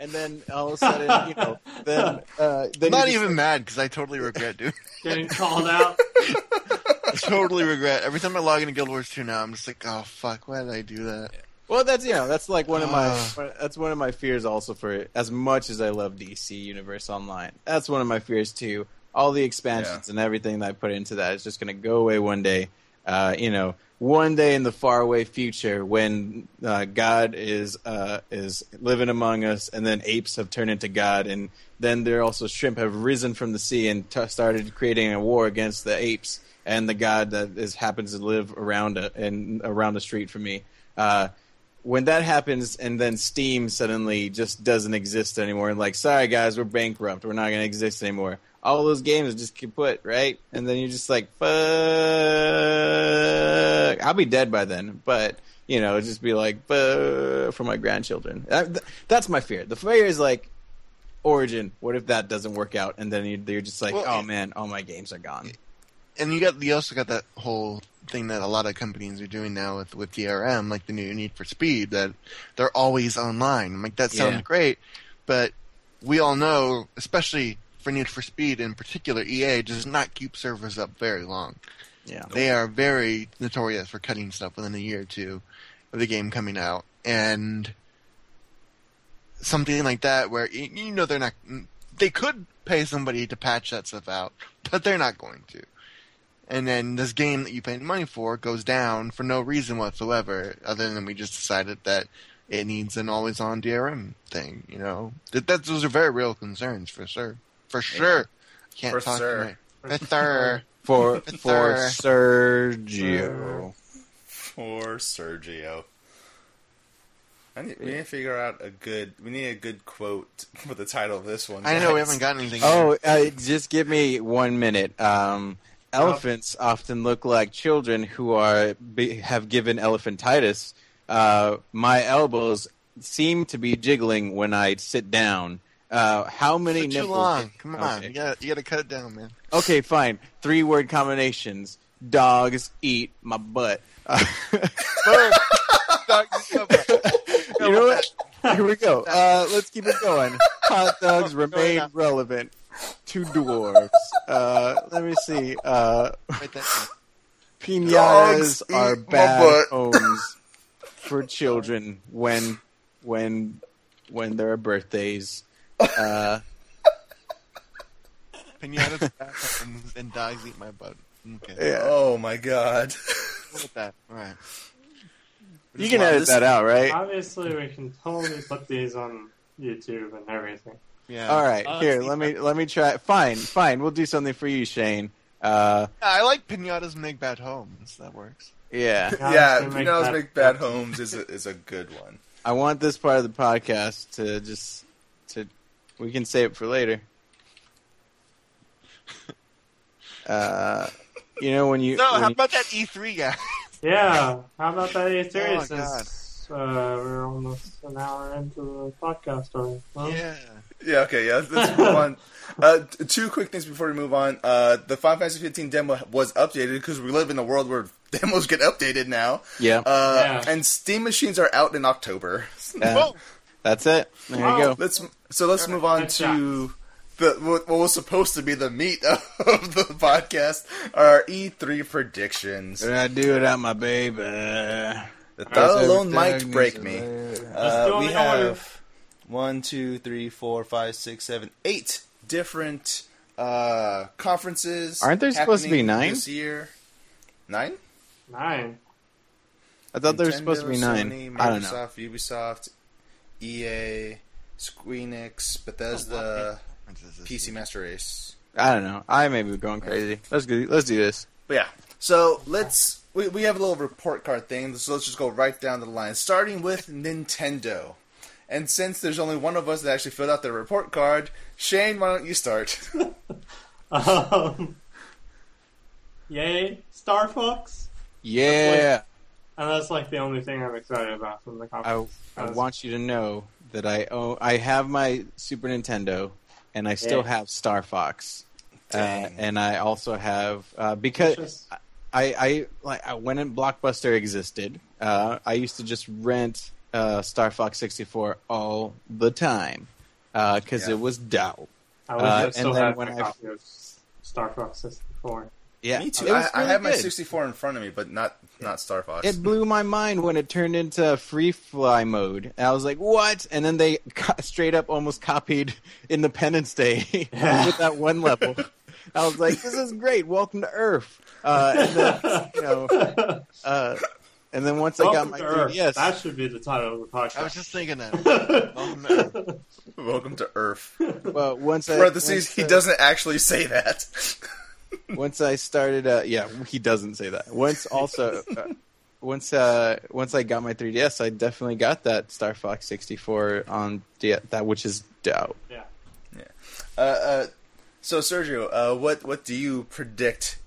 and then all of a sudden, you know, then uh, then I'm not you're just even mad because I totally regret, dude. getting called out. I totally regret. Every time I log into Guild Wars 2 now, I'm just like, oh fuck, why did I do that? Well, that's you know that's like one of my Ah. that's one of my fears also for as much as I love DC Universe Online. That's one of my fears too. All the expansions and everything that I put into that is just going to go away one day. Uh, you know, one day in the faraway future when uh, God is uh, is living among us, and then apes have turned into God, and then there also shrimp have risen from the sea and t- started creating a war against the apes and the God that is happens to live around a, and around the street from me. Uh, when that happens and then Steam suddenly just doesn't exist anymore and like, sorry guys, we're bankrupt, we're not going to exist anymore. All those games just get put right, and then you're just like, fuck. I'll be dead by then, but you know, just be like, fuck for my grandchildren. That, that's my fear. The fear is like, Origin. What if that doesn't work out, and then you, you're just like, Well, oh man, all my games are gone. And you got you also got that whole thing that a lot of companies are doing now with with DRM, like the new Need for Speed, that they're always online. I'm like that sounds Yeah. great, but we all know, especially for Need for Speed in particular, EA does not keep servers up very long. Yeah. They are very notorious for cutting stuff within a year or two of the game coming out, and something like that where you know they're not. They could pay somebody to patch that stuff out, but they're not going to. And then this game that you paid money for goes down for no reason whatsoever, other than we just decided that it needs an always-on DRM thing. You know, that, that those are very real concerns for sure, for sure. Can't For talk sure. tonight. For sure. For for Sergio. For Sergio. I need, we need to figure out a good. We need a good quote for the title of this one. I know we haven't got anything. Oh, uh, just give me one minute. Um, elephants often look like children who are be, have given elephantitis. Uh, my elbows seem to be jiggling when I sit down. Uh, how many For too nipples? long. Come on, Okay. you got you got to cut it down, man. Okay, fine. Three word combinations. Dogs eat my butt. Uh, you know what? Here we go. Uh, let's keep it going. Hot dogs remain relevant to dwarves. Uh, let me see. Uh, Write that down. Dogs pinatas are bad butt. homes for children when when when there are birthdays. Uh, Pinatas, bathrooms, and dogs eat my butt. Okay, yeah. Oh my god. Look at that. All right. You can edit this- that out, right? Obviously, we can totally put these on YouTube and everything. Yeah. All right, Uh, here. Let me let me try. Fine, fine. We'll do something for you, Shane. Uh, I like pinatas make bad homes. That works. yeah, Yeah, yeah, it's make Pinatas bad- Make Bad Homes is a, is a good one. I want this part of the podcast to just to we can save it for later. Uh, you know when you No, when how you- about that E3 guy? Yeah, how about that E3 Oh, my since uh, we're almost an hour into the podcast already? Huh? yeah. Yeah, okay, yeah. Let's move on. Uh, two quick things before we move on. Uh, the Final Fantasy 15 demo was updated because we live in a world where demos get updated now. yeah, Uh, Yeah. And Steam machines are out in October. uh, that's it. There Wow. you go. Let's so let's move on to the what, what was supposed to be the meat of the podcast, our E3 predictions. Did I do it at my baby? The thought alone might break me. Uh, we it in order. Have one, two, three, four, five, six, seven, eight different uh, conferences. Aren't there supposed to be nine? this year? Nine? Nine. I thought there was supposed to be nine. Sony, I don't know. Microsoft, Ubisoft, EA, Squeenix, Bethesda, PC Master Race. I don't know. I may be going crazy. Let's go. Let's do this. But yeah, so let's we, we have a little report card thing, so let's just go right down the line, starting with Nintendo. And since there's only one of us that actually filled out the report card, Shane, why don't you start? Um, yay, Star Fox. Yeah. And that's like the only thing I'm excited about from the I, conference. I want you to know that I own, I have my Super Nintendo, and I still Yeah. have Star Fox, uh, and I also have uh, because Just- I, I like I, when Blockbuster existed, uh, I used to just rent uh, Star Fox 64 all the time because Yeah. it was dope. I wish uh, I and still then had when I- copy of Star Fox 64. Yeah, Me too. It was I, I really have my 64 in front of me, but not not Star Fox. It blew my mind when it turned into free fly mode. And I was like, "What?" And then they co- straight up almost copied Independence Day with that one level. I was like, "This is great. Welcome to Earth." Uh, and then, you know, uh, and then once I got my to Earth. 3DS, That should be the title of the podcast. I was just thinking that. Welcome to- Welcome to Earth. well, once I Parentheses. once, He doesn't actually say that. once I started, uh, yeah, he doesn't say that. Once also, uh, once uh, once I got my 3DS, I definitely got that Star Fox 64 on D- that, which is dope. yeah. Uh, uh, so Sergio, uh, what what do you predict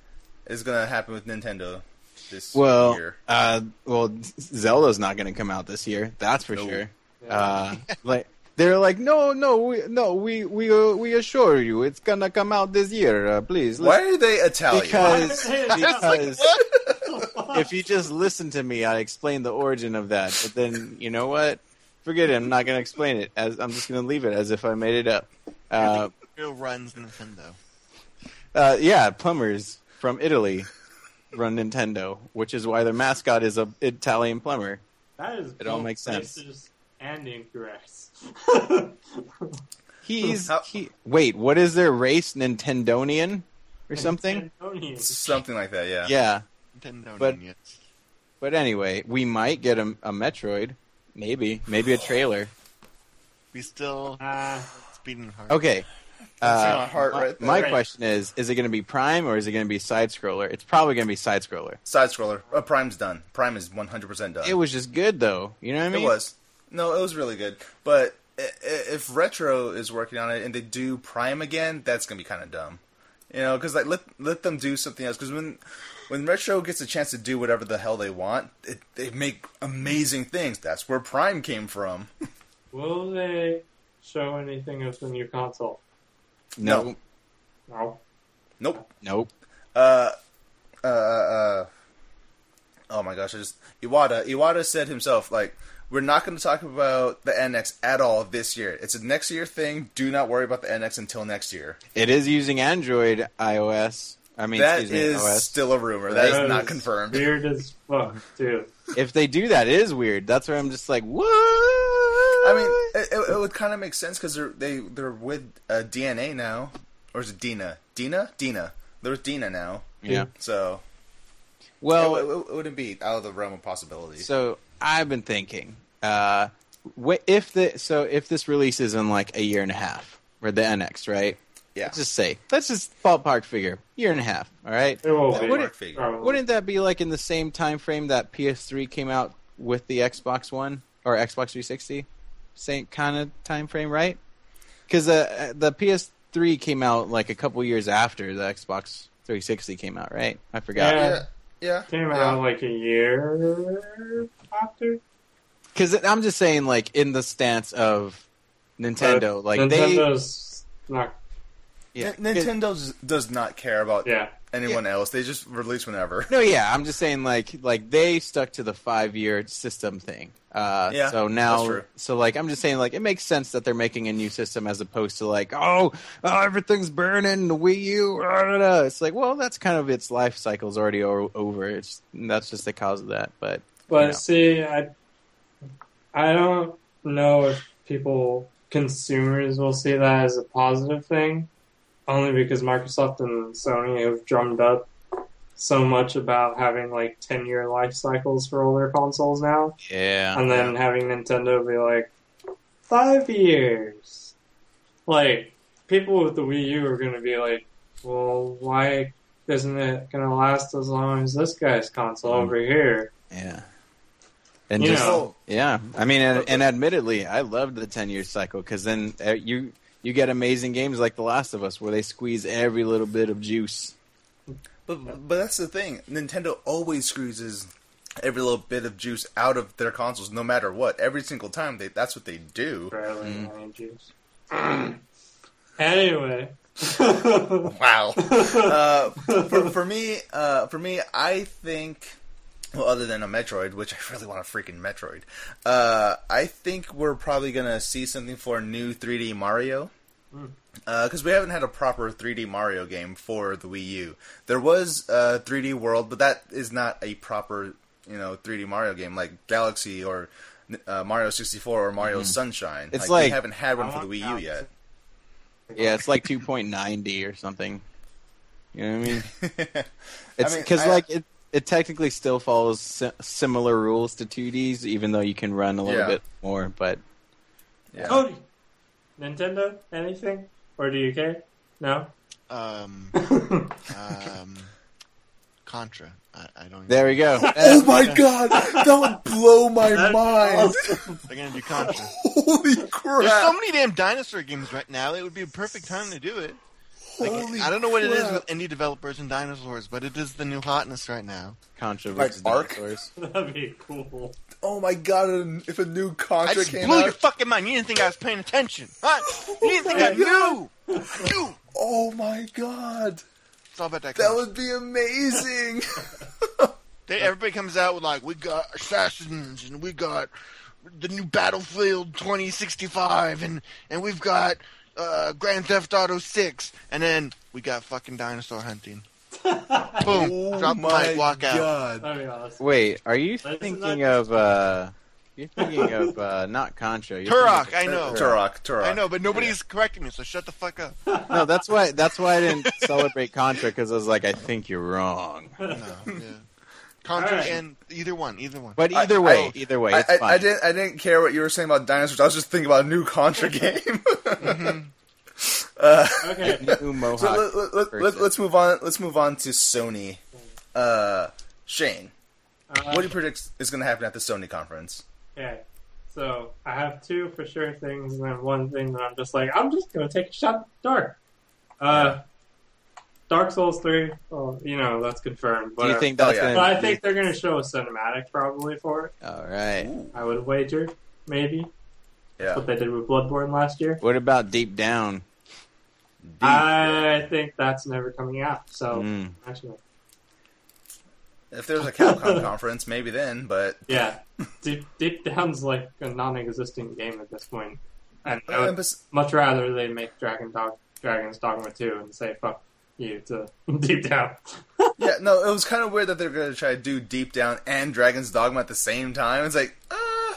is going to happen with Nintendo this Well, year? uh, well, Zelda's not going to come out this year. That's for No. sure. Yeah. Uh, like they're like, no, no, we, no, we we uh, we assure you, it's gonna come out this year. Uh, please, Why are they Italian? because Why? because if you just listen to me, I explain the origin of that. But then you know what? Forget it. I'm not going to explain it. As I'm just going to leave it as if I made it up. Uh, Real runs Nintendo. uh, yeah, plumbers from Italy run Nintendo, which is why their mascot is a Italian plumber. That is It all makes sense. and incorrect. He's he. Wait, what is their race? Nintendonian or something? Nintendonian. Something like that, yeah. Yeah. Nintendo But- idiots. But anyway, we might get a, a Metroid. Maybe. Maybe a trailer. We still Uh, speeding hard. Okay. That's Uh, my heart my, right there. my question is: Is it going to be Prime or is it going to be side scroller? It's probably going to be side scroller. Side scroller. Uh, Prime's done. Prime is 100% done. It was just good though. You know what I mean? It was. No, it was really good. But i- i- if Retro is working on it and they do Prime again, that's gonna be kind of dumb. You know, because like let let them do something else. Because when when Retro gets a chance to do whatever the hell they want, it, they make amazing things. That's where Prime came from. will they show anything of the new console? No. No. Nope. Nope. Uh, uh, uh, oh my gosh! I just Iwata. Iwata said himself like. We're not going to talk about the NX at all this year. It's a next year thing. Do not worry about the NX until next year. It is using Android iOS. I mean, That excuse me, is OS. still a rumor. That is That not confirmed. Weird as fuck, too. if they do that, it is weird. That's where I'm just like, what? I mean, it, it, it would kind of make sense because they're they they're with uh, DNA now, or is it Dina? Dina? Dina. They're with Dina now, yeah. so Well, it, it, it wouldn't be out of the realm of possibility. So I've been thinking, uh, if the so if this releases in like a year and a half, or the NX, right? Yeah. Let's just say, let's just ballpark figure, year and a half. All right. It will That would work figure. Wouldn't that be like in the same time frame that PS3 came out with the Xbox One or Xbox 360? Same kind of time frame, right? Because the the PS3 came out like a couple years after the Xbox 360 came out, right? I forgot. Yeah. Yeah. Yeah. Came yeah. out like a year after. Because I'm just saying, like in the stance of Nintendo, like Nintendo's not. They, yeah, N- Nintendo does- does not care about Yeah. anyone else. They just release whenever. No, yeah, I'm just saying, like, like they stuck to the five year system thing. Uh, Yeah, so that's now, true. so like, I'm just saying, like, it makes sense that they're making a new system as opposed to like, oh, oh everything's burning, the Wii U. blah, blah, blah. It's like, well, that's kind of its life cycle's already o- over. It's that's just the cause of that. But But you know. see, I, I don't know if people, consumers, will see that as a positive thing, only because Microsoft and Sony have drummed up so much about having like ten year life cycles for all their consoles now, yeah, and then having Nintendo be like five years. Like people with the Wii U are going to be like, well, why isn't it going to last as long as this guy's console Mm. over here? yeah, and You just know. yeah. I mean, and, and admittedly, I loved the 10 year cycle because then uh, you you get amazing games like The Last of Us where they squeeze every little bit of juice. But but that's the thing. Nintendo always squeezes every little bit of juice out of their consoles, no matter what. Every single time, they that's what they do. Barely Mm. any juice. anyway. Wow. uh, for, for me, uh, for me, I think. Well, other than a Metroid, which I really want a freaking Metroid, uh, I think we're probably gonna see something for a new 3D Mario. Because we haven't had a proper 3D Mario game for the Wii U. There was uh, 3D World, but that is not a proper, you know, 3D Mario game like Galaxy or uh, Mario 64 or Mario Sunshine. It's we like- haven't had one for the Wii U yet. Yeah, it's like 2.9D or something. You know what I mean? It's because I- like it it technically still follows si- similar rules to 2Ds, even though you can run a little Yeah. bit more. But Yeah. Cody! Nintendo? Anything? Or do you care? No? Um, um, Contra. I, I don't. there we go. Oh my god, that would blow my That'd mind. They're gonna do Contra. Holy crap! There's so many damn dinosaur games right now. It would be a perfect time to do it. Like, Holy I don't know what it is with indie developers and dinosaurs, but it is the new hotness right now. Contra Like versus Ark? dinosaurs. That'd be cool. Oh my god! If a new Contra I Contra just came blew your fucking mind. You didn't think I was paying attention, huh? You didn't think I knew. You. oh my god, It's all about that. that would be amazing. They, everybody comes out with like, we got Assassins and we got the new Battlefield 2065 and and we've got uh, Grand Theft Auto 6 and then we got fucking dinosaur hunting. Boom! oh Drop the my mic, walk out. god! That'd be awesome. Wait, are you That's thinking not- of? uh You're thinking of uh not Contra. You're Turok, I know. Turok, Turok. I know, but nobody's correcting me, so shut the fuck up. No, that's why. That's why I didn't celebrate Contra because I was like, I think you're wrong. No, yeah. Contra Alright. and either one, either one. But I- either way, I- either way, I, it's I, fine. I didn't. I didn't care what you were saying about dinosaurs. I was just thinking about a new Contra game. uh, Okay. New Mohawk. so let, let, let, let, person. let's move on. Let's move on to Sony. Uh, Shane, Uh, what do you predict is going to happen at the Sony conference? Okay. So I have two for sure things, and then one thing that I'm just like, I'm just gonna take a shot at Dark. Uh, Dark Souls three. Well, you know that's confirmed. But Do you think that's Oh, yeah. gonna? But I think they're gonna show a cinematic probably for it. All right. I would wager, maybe. Yeah. What they did with Bloodborne last year. What about Deep Down? Deep, I think that's never coming out. So Mm. actually, If there's a Capcom conference, maybe then. But yeah, Deep, Deep Down's like a non-existent game at this point, and I uh, would much rather they make Dragon Dog Dragon's Dogma two and say fuck you to Deep Down. yeah, no, it was kind of weird that they're going to try to do Deep Down and Dragon's Dogma at the same time. It's like, uh,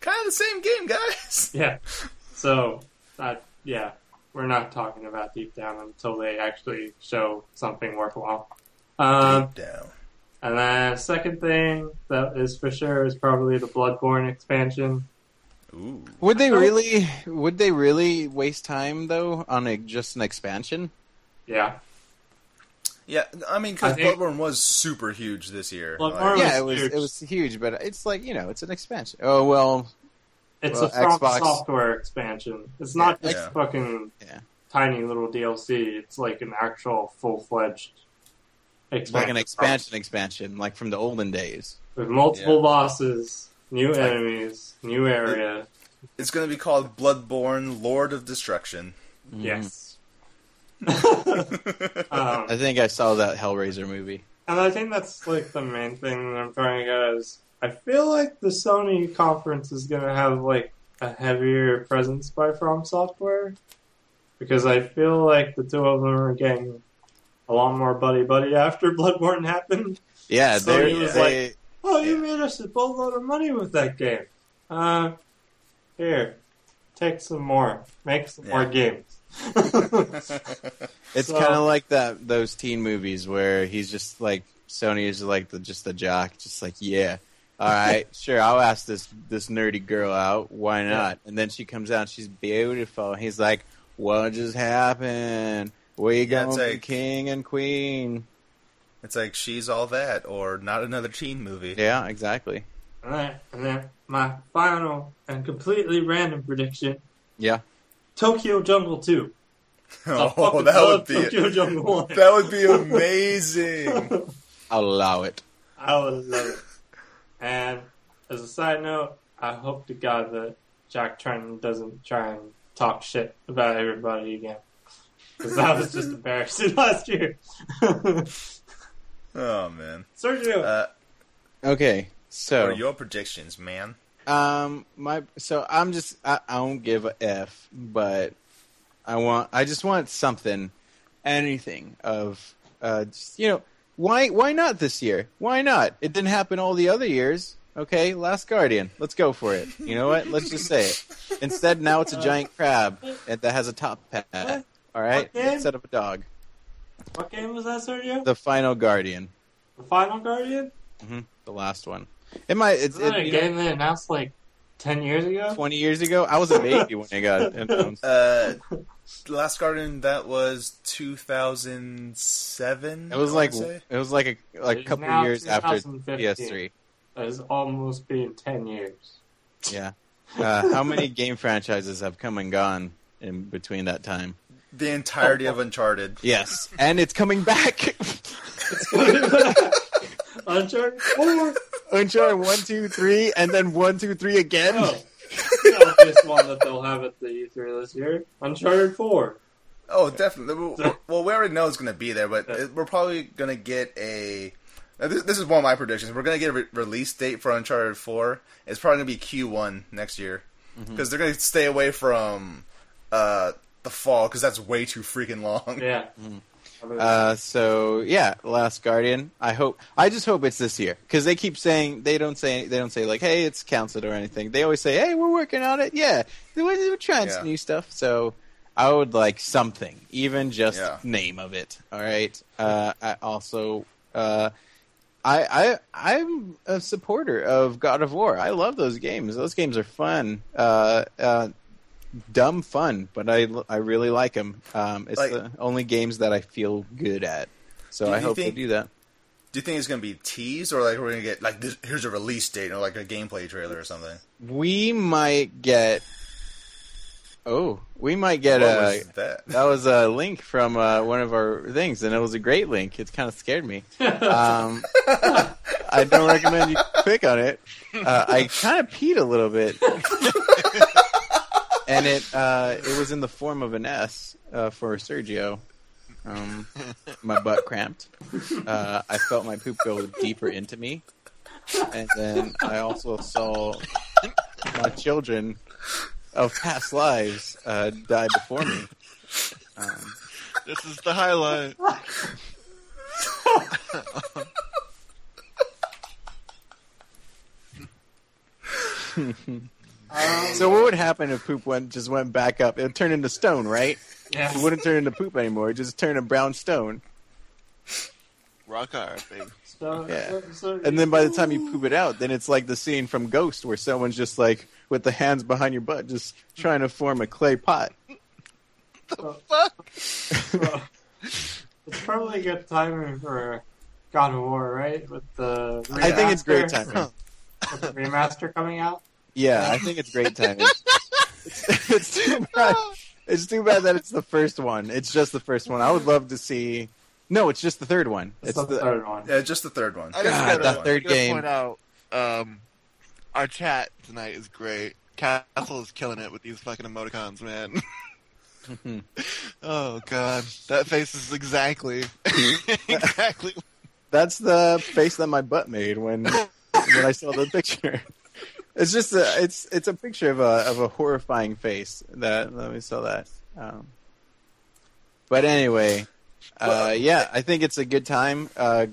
kind of the same game, guys. Yeah. So, uh, yeah, we're not talking about Deep Down until they actually show something worthwhile. Um, Deep Down. and then second thing that is for sure is probably the Bloodborne expansion. Ooh. Would they really? Would they really waste time though on a, just an expansion? Yeah. Yeah, I mean, because Bloodborne was super huge this year. Bloodborne Like, was yeah, it was. huge. It was huge, but it's like you know, it's an expansion. Oh well, It's Well, a From Xbox- Software expansion. It's not Yeah. just Yeah. fucking Yeah. tiny little DLC. It's like an actual full fledged it's expansion. like an expansion, expansion, like from the olden days. with multiple Yeah. bosses, new enemies, new area. it's going to be called Bloodborne: Lord of Destruction. Yes. I um, think I saw that Hellraiser movie. and I think that's like the main thing that I'm trying to get is I feel like the Sony conference is gonna have like a heavier presence by From Software because I feel like the two of them are getting a lot more buddy buddy after Bloodborne happened. Yeah, So they're, was they, Oh, you made us a boatload of money with that game. Uh, here, take some more, make some more games. It's So- kind of like that those teen movies where he's just like Sony is like the just the jock, just like yeah, all right, sure, I'll ask this this nerdy girl out, why not? And then she comes out, she's beautiful. And he's like, what just happened? We Yeah, going to like- king and queen? It's like she's all that, or not another teen movie. Yeah, exactly. All right, and then my final and completely random prediction: Yeah, Tokyo Jungle Two. I Oh, that would be Tokyo Jungle One. that would be amazing. I'll allow it. I would love it. And as a side note, I hope to God that Jack Tretton doesn't try and talk shit about everybody again. Because that was just embarrassing last year. oh man. Sergio, Uh, Okay, what so are your predictions, man? Um, my so I'm just I, I don't give a f, but I want I just want something, anything of uh, just, you know why why not this year? Why not? It didn't happen all the other years. Okay, Last Guardian. Let's go for it. You know what? Let's just say it. Instead, now it's a giant crab that has a top hat. All right, What instead of a dog. what game was that, Sergio? The Final Guardian, The Final Guardian? the last one. It might. It's Isn't that it, a you know, game they announced like 10 years ago? twenty years ago. I was a baby when it got announced. Uh, Last Guardian that was 2007. It was like it was like a like a couple years after 2015. PS3. That has almost been 10 years. Yeah. Uh, how many game franchises have come and gone in between that time? the entirety of Uncharted. Yes, and it's coming back. Uncharted 4? Uncharted one, two, three, and then one, two, three again. Oh. the obvious one that they'll have at the E3 this year. Uncharted 4. Oh, definitely. Well, Well, we already know it's going to be there, but it- we're probably going to get a. This, this is one of my predictions. We're going to get a re- release date for Uncharted 4. It's probably going to be Q1 next year. Because they're going to stay away from uh, the fall, because that's way too freaking long. Yeah. Uh, so yeah, Last Guardian. I hope. I just hope it's this year because they keep saying they don't say they don't say like, hey, it's canceled or anything. They always say, hey, we're working on it. Yeah, we're, we're trying Yeah. some new stuff. So I would like something, even just Yeah. name of it. All right. Uh, I also. Uh, I, I I'm a supporter of God of War. I love those games. Those games are fun. Uh, uh, dumb fun, but I I really like them. Um, it's Like- the only games that I feel good at. So I hope think- they do that. Do you think it's going to be teased, or like we're going to get, like, this, here's a release date, or like a gameplay trailer or something? We might get. Oh, we might get what a. was that? That was a link from uh, one of our things, and it was a great link. It kind of scared me. Um, I don't recommend you click on it. Uh, I kind of peed a little bit, and it uh, it was in the form of an S uh, for Sergio. Um, my butt cramped. Uh, I felt my poop go deeper into me, and then I also saw my children of past lives uh, die before me. Um, This is the highlight. Um, so what would happen if poop went just went back up? It would turn into stone, right? yeah. It wouldn't turn into poop anymore. It just turn to brown stone. rock hard, baby. So, Yeah. so- so- And then by the time you poop it out, then it's like the scene from Ghost where someone's just like with the hands behind your butt, just trying to form a clay pot. The Fuck. Well, it's probably a good timing for God of War, right? With the remaster, I think it's great timing. With the remaster coming out. Yeah, I think it's great timing. it's, it's too bad. It's too bad that it's the first one. It's just the first one. I would love to see. No, it's just the third one. It's, It's the, the third one. Yeah, just the third one. I God, gotta, that third gotta game. Point out, um, our chat tonight is great. Castle is killing it with these fucking emoticons, man. oh god, that face is exactly, exactly. That's the face that my butt made when when I saw the picture. It's just a it's it's a picture of a of a horrifying face. That let me saw that. Um, but anyway, uh, yeah, I think it's a good time. Uh,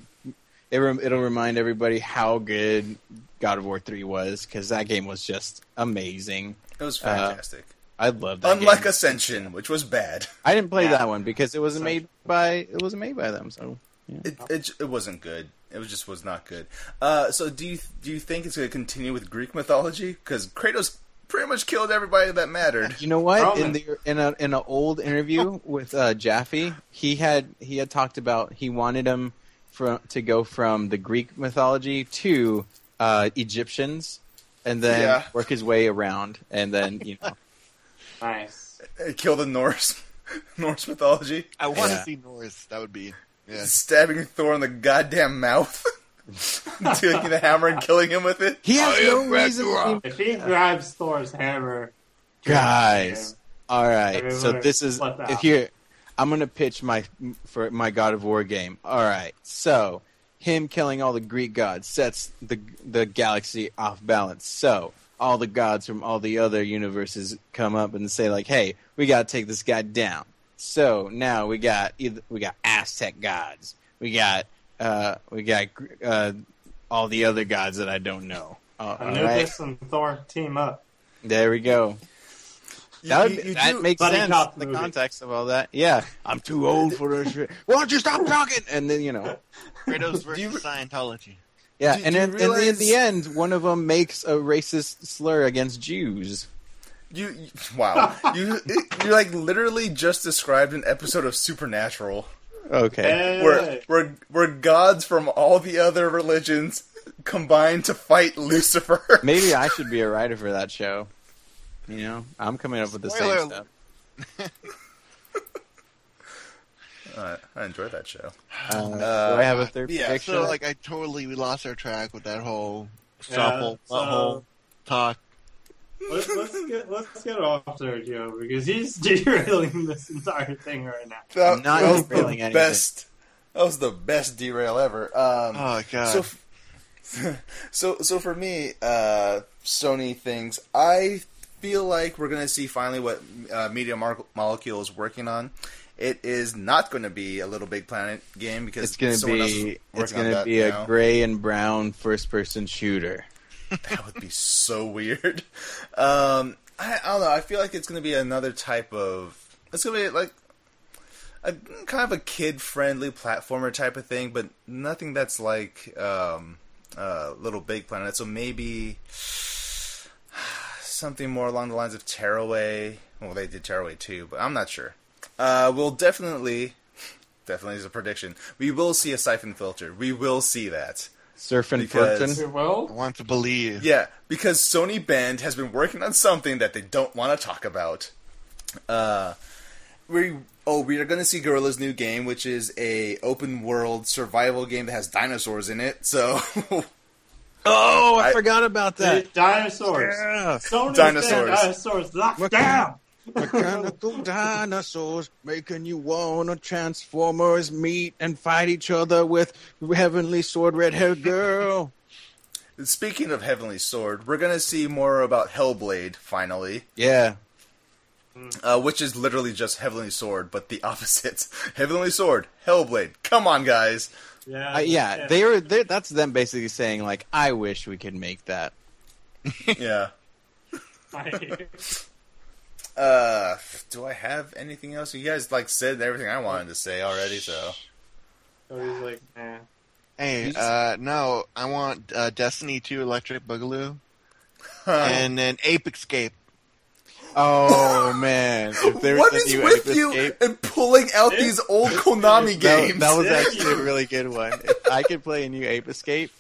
it it'll remind everybody how good God of War three was because that game was just amazing. It was Uh, fantastic. I love that. Unlike game. Ascension, which was bad. I didn't play Yeah. that one because it wasn't made by it wasn't made by them. So It, it it wasn't good. It was just was not good. Uh, so do you do you think it's going to continue with Greek mythology? Because Kratos pretty much killed everybody that mattered. You know what? Roman. In the in a in an old interview with uh, Jaffe, he had he had talked about he wanted him from to go from the Greek mythology to uh, Egyptians, and then Yeah. work his way around, and then you know. Nice. kill the Norse Norse mythology, I want to Yeah. see Norse. That would be yeah. stabbing Thor in the goddamn mouth, taking the hammer and killing him with it. He has I no am reason. Ragnarok. If he grabs Thor's hammer, Guys, all right. So this is flip out. here. I'm gonna pitch my for my God of War game. All right. So him killing all the Greek gods sets the the galaxy off balance. So all the gods from all the other universes come up and say like, "Hey, we gotta take this guy down." So now we got either we got Aztec gods, we got uh, we got uh, all the other gods that I don't know. Uh, all right, Anubis and Thor team up. there we go. That, would you- you that makes Buddy sense in the movie. context of all that. Yeah, I'm too old for this shit. Why don't you stop talking? And then you know, Kratos versus you- Scientology. yeah. Do- and do you then and then at the end, one of them makes a racist slur against Jews. You, you wow, you you like literally just described an episode of Supernatural Okay, Hey. where where where gods from all the other religions combine to fight Lucifer. maybe I should be a writer for that show. You know, I'm coming up with the Spoiler same stuff. Uh, I enjoy that show. Uh, do I have a third yeah, prediction? So like I totally we lost our track with that whole Yeah, shuffle, so- butthole talk. Let's, let's get let's get off Sergio because he's derailing this entire thing right now. That, I'm not that was the derailing anything. best. That was the best derail ever. Um, Oh god. so, f- so, so for me, uh, Sony things. I feel like we're gonna see finally what uh, Media Mar- Molecule is working on. It is not going to be a Little Big Planet game because it's gonna someone else is be it's gonna be a now. gray and brown first person shooter. That would be so weird. Um, I, I don't know. I feel like it's going to be another type of. It's going to be like a kind of a kid-friendly platformer type of thing, but nothing that's like um, uh, Little Big Planet. So maybe something more along the lines of Tearaway. Well, they did Tearaway too, but I'm not sure. Uh, we'll definitely, definitely is a prediction. We will see a siphon filter. We will see that. Surf and Because- flirting. You I want to believe. Yeah, because Sony Bend has been working on something that they don't want to talk about. Uh, we oh we are going to see Guerrilla's new game, which is a open world survival game that has dinosaurs in it. So Oh, I, I- forgot about that. Dinosaurs. Yeah. Sony Dinosaurs. said dinosaurs locked What- down. Mechanical dinosaurs making you wanna Transformers meet and fight each other with heavenly sword red haired girl. speaking of Heavenly Sword, we're going to see more about Hellblade finally, Yeah. uh, which is literally just Heavenly Sword, but the opposite. Heavenly Sword, Hellblade. Come on, guys. Yeah, Uh, yeah, they were. they that's them basically saying like, "I wish we could make that." Yeah. I- Uh, do I have anything else? You guys like said everything I wanted to say already, so Cody's like, nah. Hey, uh, no, I want uh, Destiny 2 Electric Boogaloo Huh. and then Ape Escape. Oh man! If there what was a is with Ape you Escape, and pulling out these old Konami games? that was actually a really good one. If I could play a new Ape Escape,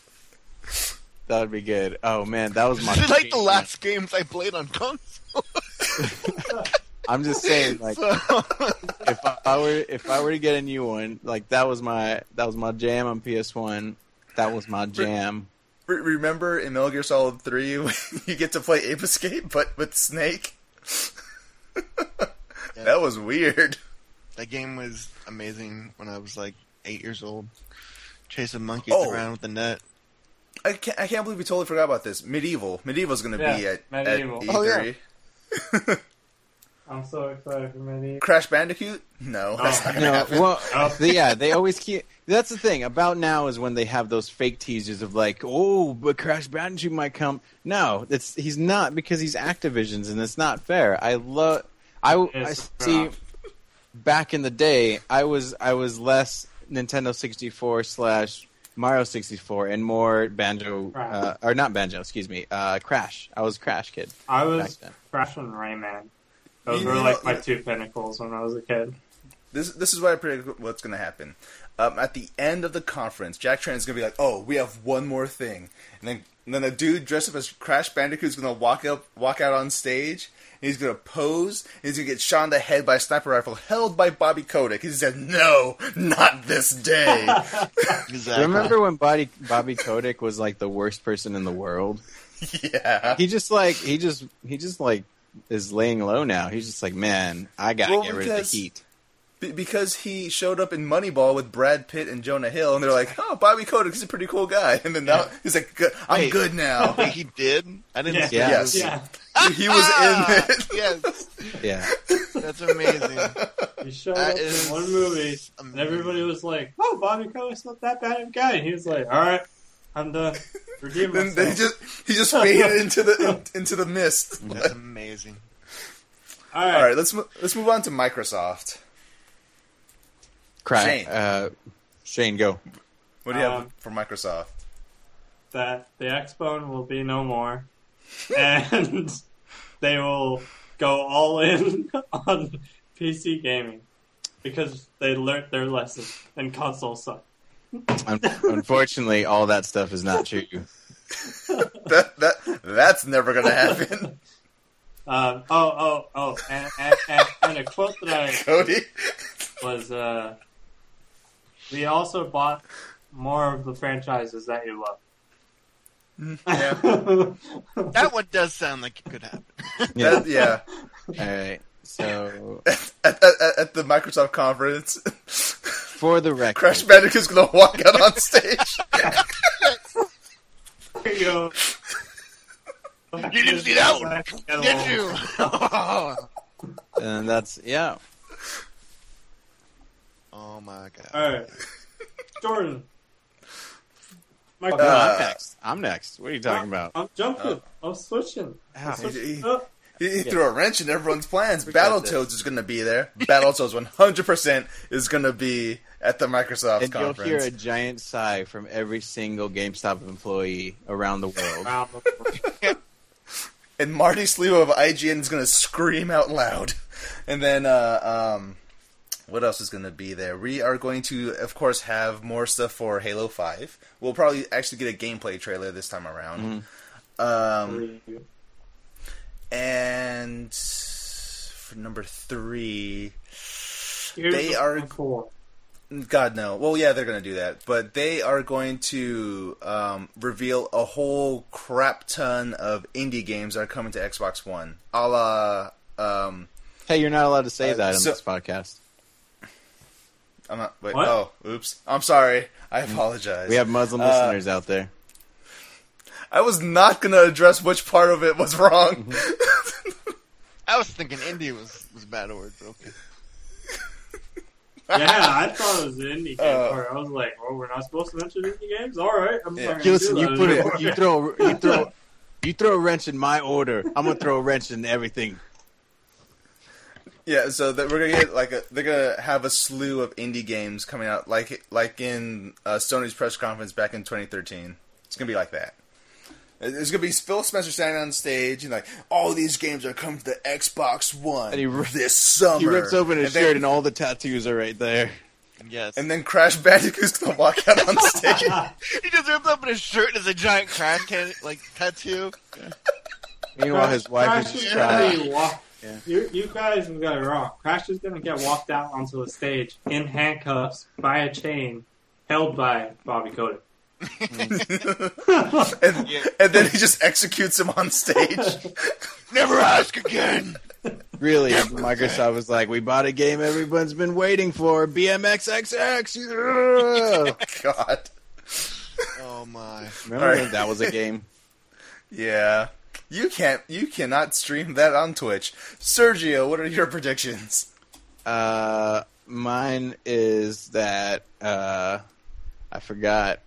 that would be good. Oh man, that was my. This is like the last games I played on console. I'm just saying, like, So- if I were if I were to get a new one, like that was my that was my jam on PS One. That was my jam. Re- Remember in Metal Gear Solid 3 you get to play Ape Escape, but with Snake? That was weird. that game was amazing when I was like eight years old. Chasing monkeys Oh. around with the net. I can't, I can't believe we totally forgot about this. MediEvil. MediEvil's going to be at, MediEvil. at E3. Oh, yeah. I'm so excited for Medieval. Crash Bandicoot? No, that's not going to No, happen. well, Oh. the- yeah, they always keep. That's the thing about now is when they have those fake teasers of like, oh, but Crash Bandicoot might come. No, it's he's not because he's Activision's, and it's not fair. I love. I, I see. Back in the day, I was I was less Nintendo sixty four slash Mario sixty four and more Banjo uh, or not Banjo, excuse me, uh, Crash. I was Crash kid. I was. Crash and Rayman. Those You were know- like my two pinnacles when I was a kid. This this is what I predict what's going to happen. Um, at the end of the conference, Jack Tretton is going to be like, "Oh, we have one more thing," and then and then a dude dressed up as Crash Bandicoot is going to walk up walk out on stage. And he's going to pose. And he's going to get shot in the head by a sniper rifle held by Bobby Kotick. He said, "No, not this day." Exactly. Remember when Bobby Bobby Kotick was like the worst person in the world? yeah. he just like he just he just like is laying low now. He's just like, man, I gotta Well, get rid of the heat. Be- because he showed up in Moneyball with Brad Pitt and Jonah Hill, and they're like, "Oh, Bobby Kotick, he's a pretty cool guy." And then now he's like, "Good, "I'm Wait. good now." Wait, he did? I didn't Yeah. see Yeah. Yes. Yeah, he was in ah, it. yes, Yeah, that's amazing. he showed That up is in one movie, and everybody was like, "Oh, Bobby Kotick's not that bad of a guy." And he was like, "All right, I'm done. Redeem then, then he just he just faded into the into the mist. That's amazing. All right, All right, let's mo- let's move on to Microsoft. Crack. Shane. Uh, Shane, go. What do you have Um, for Microsoft? that the Xbone will be no more, and they will go all in on PC gaming because they learned their lesson and consoles suck. Unfortunately, all that stuff is not true. That that that's never gonna happen, Um, oh, oh, oh, and, and, and, and a quote that I Cody. was uh, we also bought more of the franchises that you love. Mm. Yeah, That one does sound like it could happen. Yeah. That- yeah. All right. So, At, at, at- at the Microsoft conference, for the record, Crash Bandicoot's gonna walk out on stage. There you go. You didn't see that one, did you? and that's yeah. Oh my god. All right, Jordan. My No, Uh, I'm next. I'm next. What are you talking about? I'm jumping. I'm switching. I'm switching he- up. He, he threw a wrench in everyone's plans. Forget Battletoads is gonna be there. Battletoads 100 percent is gonna be at the Microsoft and you'll hear a giant sigh from every single GameStop employee around the world. And Marty Sliva of IGN is going to scream out loud. And then, uh, um, what else is going to be there? We are going to, of course, have more stuff for Halo 5. We'll probably actually get a gameplay trailer this time around. Um, and for number three, Here's They the are- four. God no. Well, yeah, they're going to do that, but they are going to um, reveal a whole crap ton of indie games that are coming to Xbox One, a la. Um, Hey, you're not allowed to say Uh, that on so- this podcast. I'm not. Wait. What? Oh, oops. I'm sorry. I apologize. We have Muslim Uh, listeners out there. I was not going to address which part of it was wrong. Mm-hmm. I was thinking indie was was a bad word, but okay. Yeah, I thought it was the indie game Uh, part. I was like, "Oh, we're not supposed to mention indie games." All right, I'm Yeah. not Hey, listen, you put it, you throw, you throw, you throw a wrench in my order. I'm gonna throw a wrench in everything. Yeah, so that we're gonna get like a, they're gonna have a slew of indie games coming out, like like in uh, Sony's press conference back in 2013. It's gonna be like that. There's gonna be Phil Spencer standing on stage and like all these games are coming to the Xbox One And he ri- this summer. He rips open his and then, shirt and all the tattoos are right there. Yes. and then Crash Bandicoot's gonna walk out on stage. he just ripped open his shirt and there's a giant crash can like tattoo. Meanwhile, his wife Crash is is just crying. Be walk- Yeah. You, you guys have got it wrong. Crash is gonna get walked out onto the stage in handcuffs by a chain, held by Bobby Kotick. and, and then he just executes him on stage. Never ask again. Really, Microsoft was like, "We bought a game everyone's been waiting for, BMXXX." Yeah. Oh, God. Oh my. Remember Alright. when that was a game? Yeah. You can't you cannot stream that on Twitch. Sergio, what are your predictions? Uh, mine is that uh, I forgot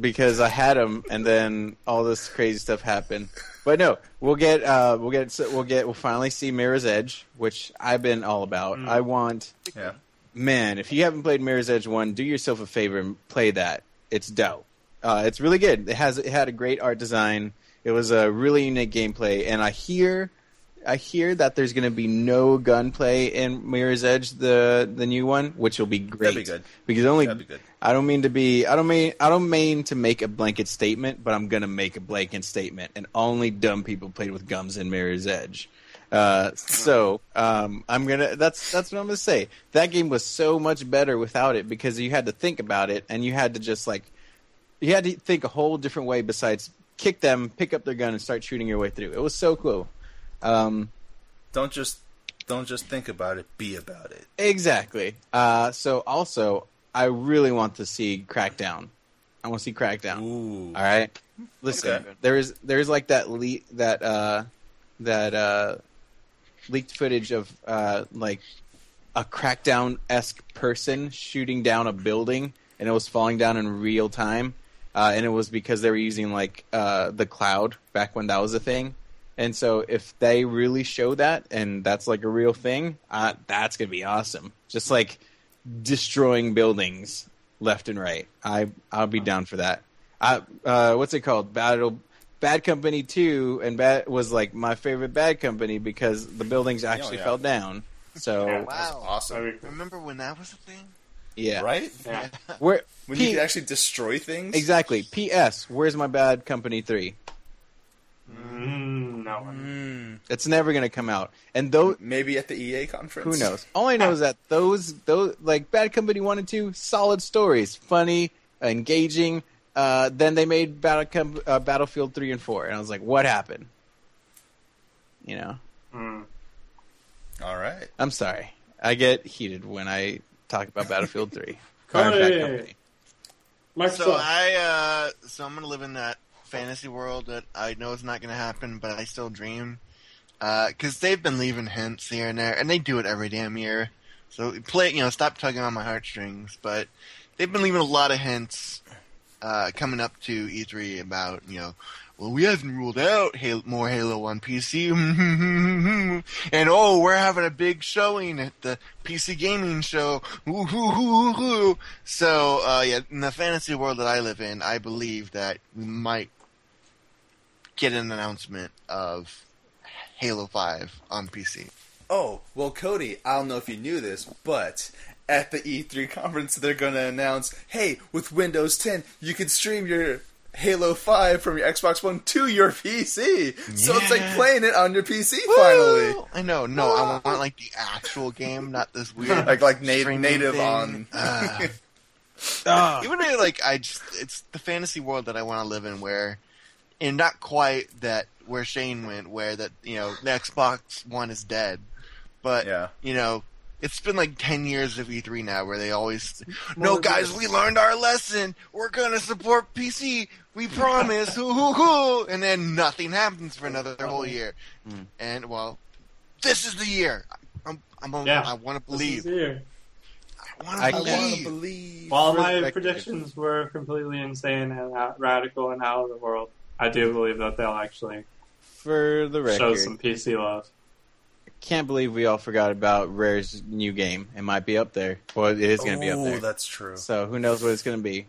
because I had them, and then all this crazy stuff happened. But no, we'll get uh, we'll get we'll get we'll finally see Mirror's Edge, which I've been all about. Mm. I want Yeah. man, if you haven't played Mirror's Edge one, do yourself a favor and play that. It's dope. Uh, it's really good. It has it had a great art design. It was a really unique gameplay, and I hear, I hear that there's going to be no gunplay in Mirror's Edge, the the new one, which will be great. That'd be good. Because only That'd be good. I don't mean to be I don't mean I don't mean to make a blanket statement, but I'm gonna make a blanket statement, and only dumb people played with gums in Mirror's Edge. Uh, so um, I'm gonna that's that's what I'm gonna say. That game was so much better without it because you had to think about it and you had to just like you had to think a whole different way besides kick them, pick up their gun, and start shooting your way through. It was so cool. Um, Don't just don't just think about it, be about it. Exactly. Uh, so also, I really want to see Crackdown. I want to see Crackdown. Ooh. All right. Listen, Okay. there is there's like that le- that uh, that uh, leaked footage of uh, like a Crackdown esque person shooting down a building, and it was falling down in real time. Uh, and it was because they were using like uh, the cloud back when that was a thing. And so if they really show that and that's like a real thing, uh, that's gonna be awesome. Just like destroying buildings left and right. I I'll be down for that. I, uh, what's it called? Battle Bad Company Two, and bad was like my favorite Bad Company because the buildings actually yeah. fell down. So Yeah. That's Wow. awesome. Remember when that was a thing? Yeah, Right? Yeah. Where When P- you can actually destroy things? exactly? P.S. Where's my Bad Company Three? Mm, no. Mm, It's never gonna come out. And though maybe at the EA conference. Who knows? All I know is that those those like Bad Company one and two, solid stories, funny, engaging. Uh, then they made Battle Com- uh, Battlefield three and four, and I was like, what happened? You know, Mm. All right. I'm sorry. I get heated when I talk about Battlefield three. Cody. Or Company. Microsoft. So I, uh, so I'm gonna live in that fantasy world that I know is not gonna happen, but I still dream. Because they've been leaving hints here and there, and they do it every damn year. So play, you know, stop tugging on my heartstrings. But they've been leaving a lot of hints uh, coming up to E3 about, you know, well, we haven't ruled out Halo, more Halo on PC, and oh, we're having a big showing at the PC gaming show. So, uh, yeah, in the fantasy world that I live in, I believe that we might get an announcement of Halo 5 on PC. Oh, well, Cody, I don't know if you knew this, but at the E3 conference, they're going to announce hey, with Windows 10, you can stream your Halo 5 from your Xbox One to your PC. So it's like playing it on your PC finally. I know, no, I want like the actual game, not this weird Like like na- native thing. on. Uh, Ah. even though, like I just it's the fantasy world that I want to live in where and not quite that where Shane went where that you know the Xbox One is dead but Yeah. you know it's been like 10 years of E3 now where they always no guys we learned our lesson we're going to support PC we promise hoo, hoo, hoo. and then nothing happens for another whole year Mm. and well this is the year I'm, I'm a, Yeah. I want to This is believe here. I want to I can't- want to believe believe. While my predictions were completely insane and out, radical and out of the world, I do believe that they'll actually For the record. show some PC love. Can't believe we all forgot about Rare's new game. It might be up there. Well, it is going to be up Ooh, there. that's true. So who knows what it's going to be?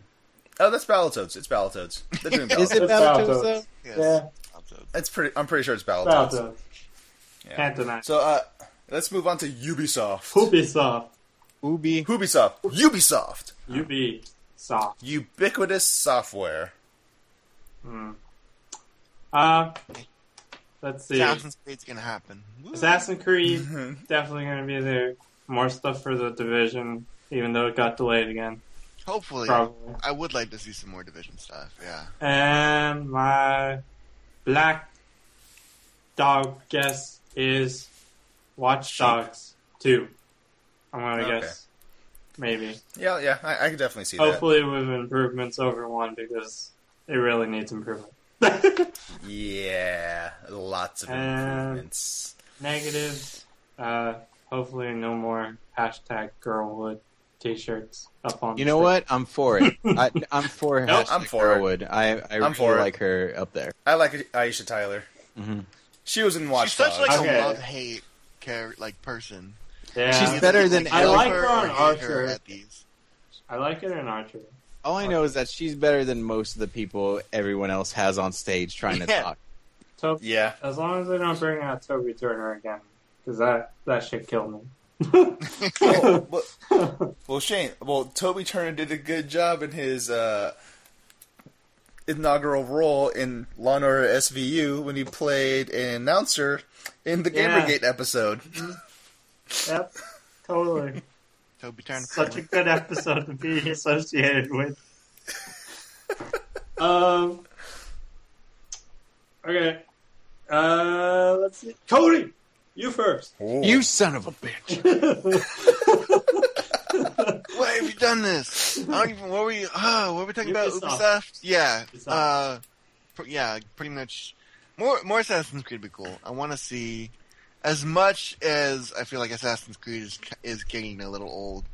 Oh, that's Battletoads. It's Battletoads. They're doing Is it It's Battletoads Battletoads. though? Yes. Yeah. It's pretty. I'm pretty sure it's Battletoads. Battletoads. Yeah. Can't deny. So, uh, let's move on to Ubisoft. Ubisoft. Ubi. Ubisoft. Ubisoft. Ubisoft. Ubiquitous software. Hmm. Uh, let's see. Assassin's Creed's gonna happen. Woo. Assassin's Creed mhm. definitely going to be there. More stuff for the division, even though it got delayed again. Hopefully, Probably. I would like to see some more division stuff. Yeah. And my black dog guess is Watch Dogs 2. I'm going to Okay. guess. Maybe. Yeah, yeah, I, I can definitely see that. Hopefully with improvements over 1 because it really needs improvement. Yeah, lots of And- improvements. Negatives. Uh, hopefully no more hashtag girlwood t-shirts up on You know stick. what? I'm for it. I, I'm for Nope, hashtag I'm for it. Girlwood. I, I really for it. like her up there. I like Aisha Tyler. hmm She was in Watch She's such like Okay. a love hate char- like person. Yeah. She's better than I like her her on Archer. her at these. I like it in Archer. All I know is that she's better than most of the people everyone else has on stage trying to Yeah. talk. So yeah, as long as they don't bring out Toby Turner again, because that that shit killed me. well, well, well, Shane. Well, Toby Turner did a good job in his uh, inaugural role in Law and Order SVU when he played an announcer in the Yeah. Gamergate episode. yep, totally. Toby Turner. Such a good episode to be associated with. um. Okay. Uh, let's see. Cody, you first. You son of a bitch! Why have you done this? I don't even. What were you? Oh, what were we talking about? Ubisoft. Ubisoft. Yeah. Ubisoft. Uh, pr- yeah. Pretty much. More more Assassin's Creed would be cool. I want to see as much as I feel like Assassin's Creed is is getting a little old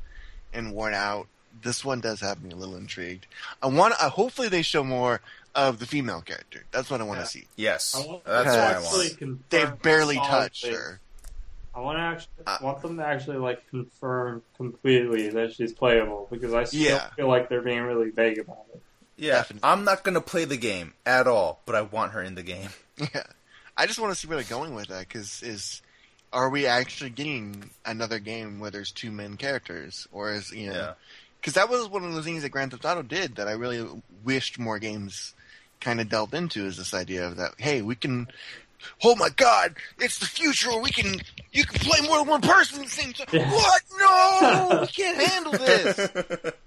and worn out. This one does have me a little intrigued. I want. Uh, hopefully, they show more of the female character. That's what I want to Yeah. see. Yes, I want that's what I want. They've barely solidly- touched her. I want to actually Uh, want them to actually like confirm completely that she's playable because I still Yeah. feel like they're being really vague about it. Yeah, Definitely. I'm not gonna play the game at all, but I want her in the game. Yeah, I just want to see where they're going with that. Because is are we actually getting another game where there's two main characters, or is you know? Yeah. Because that was one of the things that Grand Theft Auto did that I really wished more games kind of delved into. Is this idea of that? Hey, we can. Oh my God! It's the future. where We can. You can play more than one person at the same time. Yeah. What? No, we can't handle this.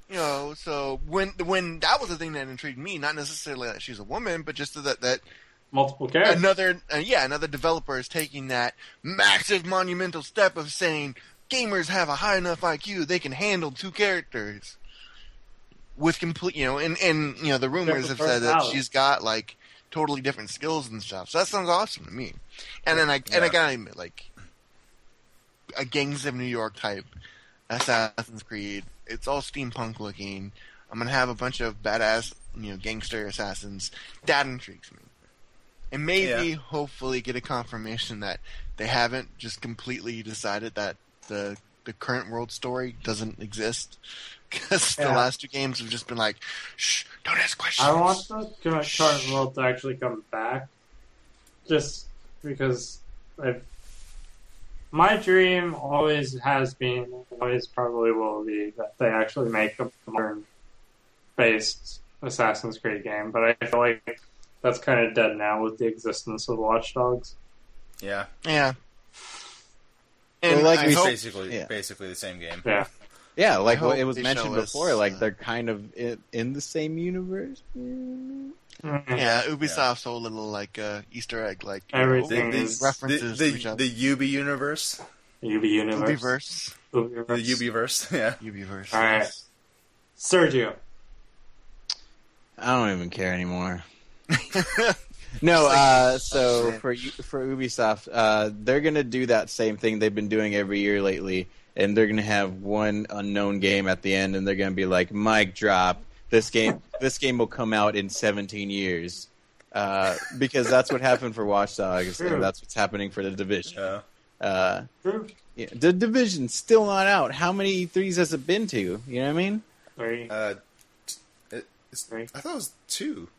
You know. So when when that was the thing that intrigued me, not necessarily that she's a woman, but just that that Multiple characters. another uh, yeah another developer is taking that massive monumental step of saying gamers have a high enough IQ they can handle two characters. With complete you know and and you know the rumors have said that she's got like totally different skills and stuff. So that sounds awesome to me. And then I and I gotta admit like a Gangs of New York type Assassin's Creed. It's all steampunk looking. I'm gonna have a bunch of badass you know gangster assassins. That intrigues me and maybe Yeah. hopefully get a confirmation that they haven't just completely decided that the the current world story doesn't exist because the last two games have just been like, shh, don't ask questions. I want the current current world to actually come back, just because I've, my dream always has been, always probably will be, that they actually make a modern based Assassin's Creed game. But I feel like that's kind of dead now with the existence of Watch Dogs. yeah, yeah. Well, And like I we it's hope, basically yeah. basically the same game. Yeah, Yeah, like I what hope it was mentioned show us, before. Like uh, they're kind of in, in the same universe. yeah, Ubisoft's whole little like uh, Easter egg, like you know, Everything The, references the, to each the, other. the Ubi universe, UB Universe. Ubiverse, Ubiverse. the Ubiverse. Yeah, Ubiverse. All right. Sergio. I don't even care anymore. No, uh, so for for Ubisoft, uh, they're gonna do that same thing they've been doing every year lately, and they're gonna have one unknown game at the end, and they're gonna be like, "Mic drop. This game, this game will come out in 17 years." Uh, because that's what happened for Watch Dogs, True. and that's what's happening for the division. uh, Uh, True. yeah, the division's still not out. How many threes has it been to? You know what I mean? Three. Uh, t- it, it's, Three. I thought it was two.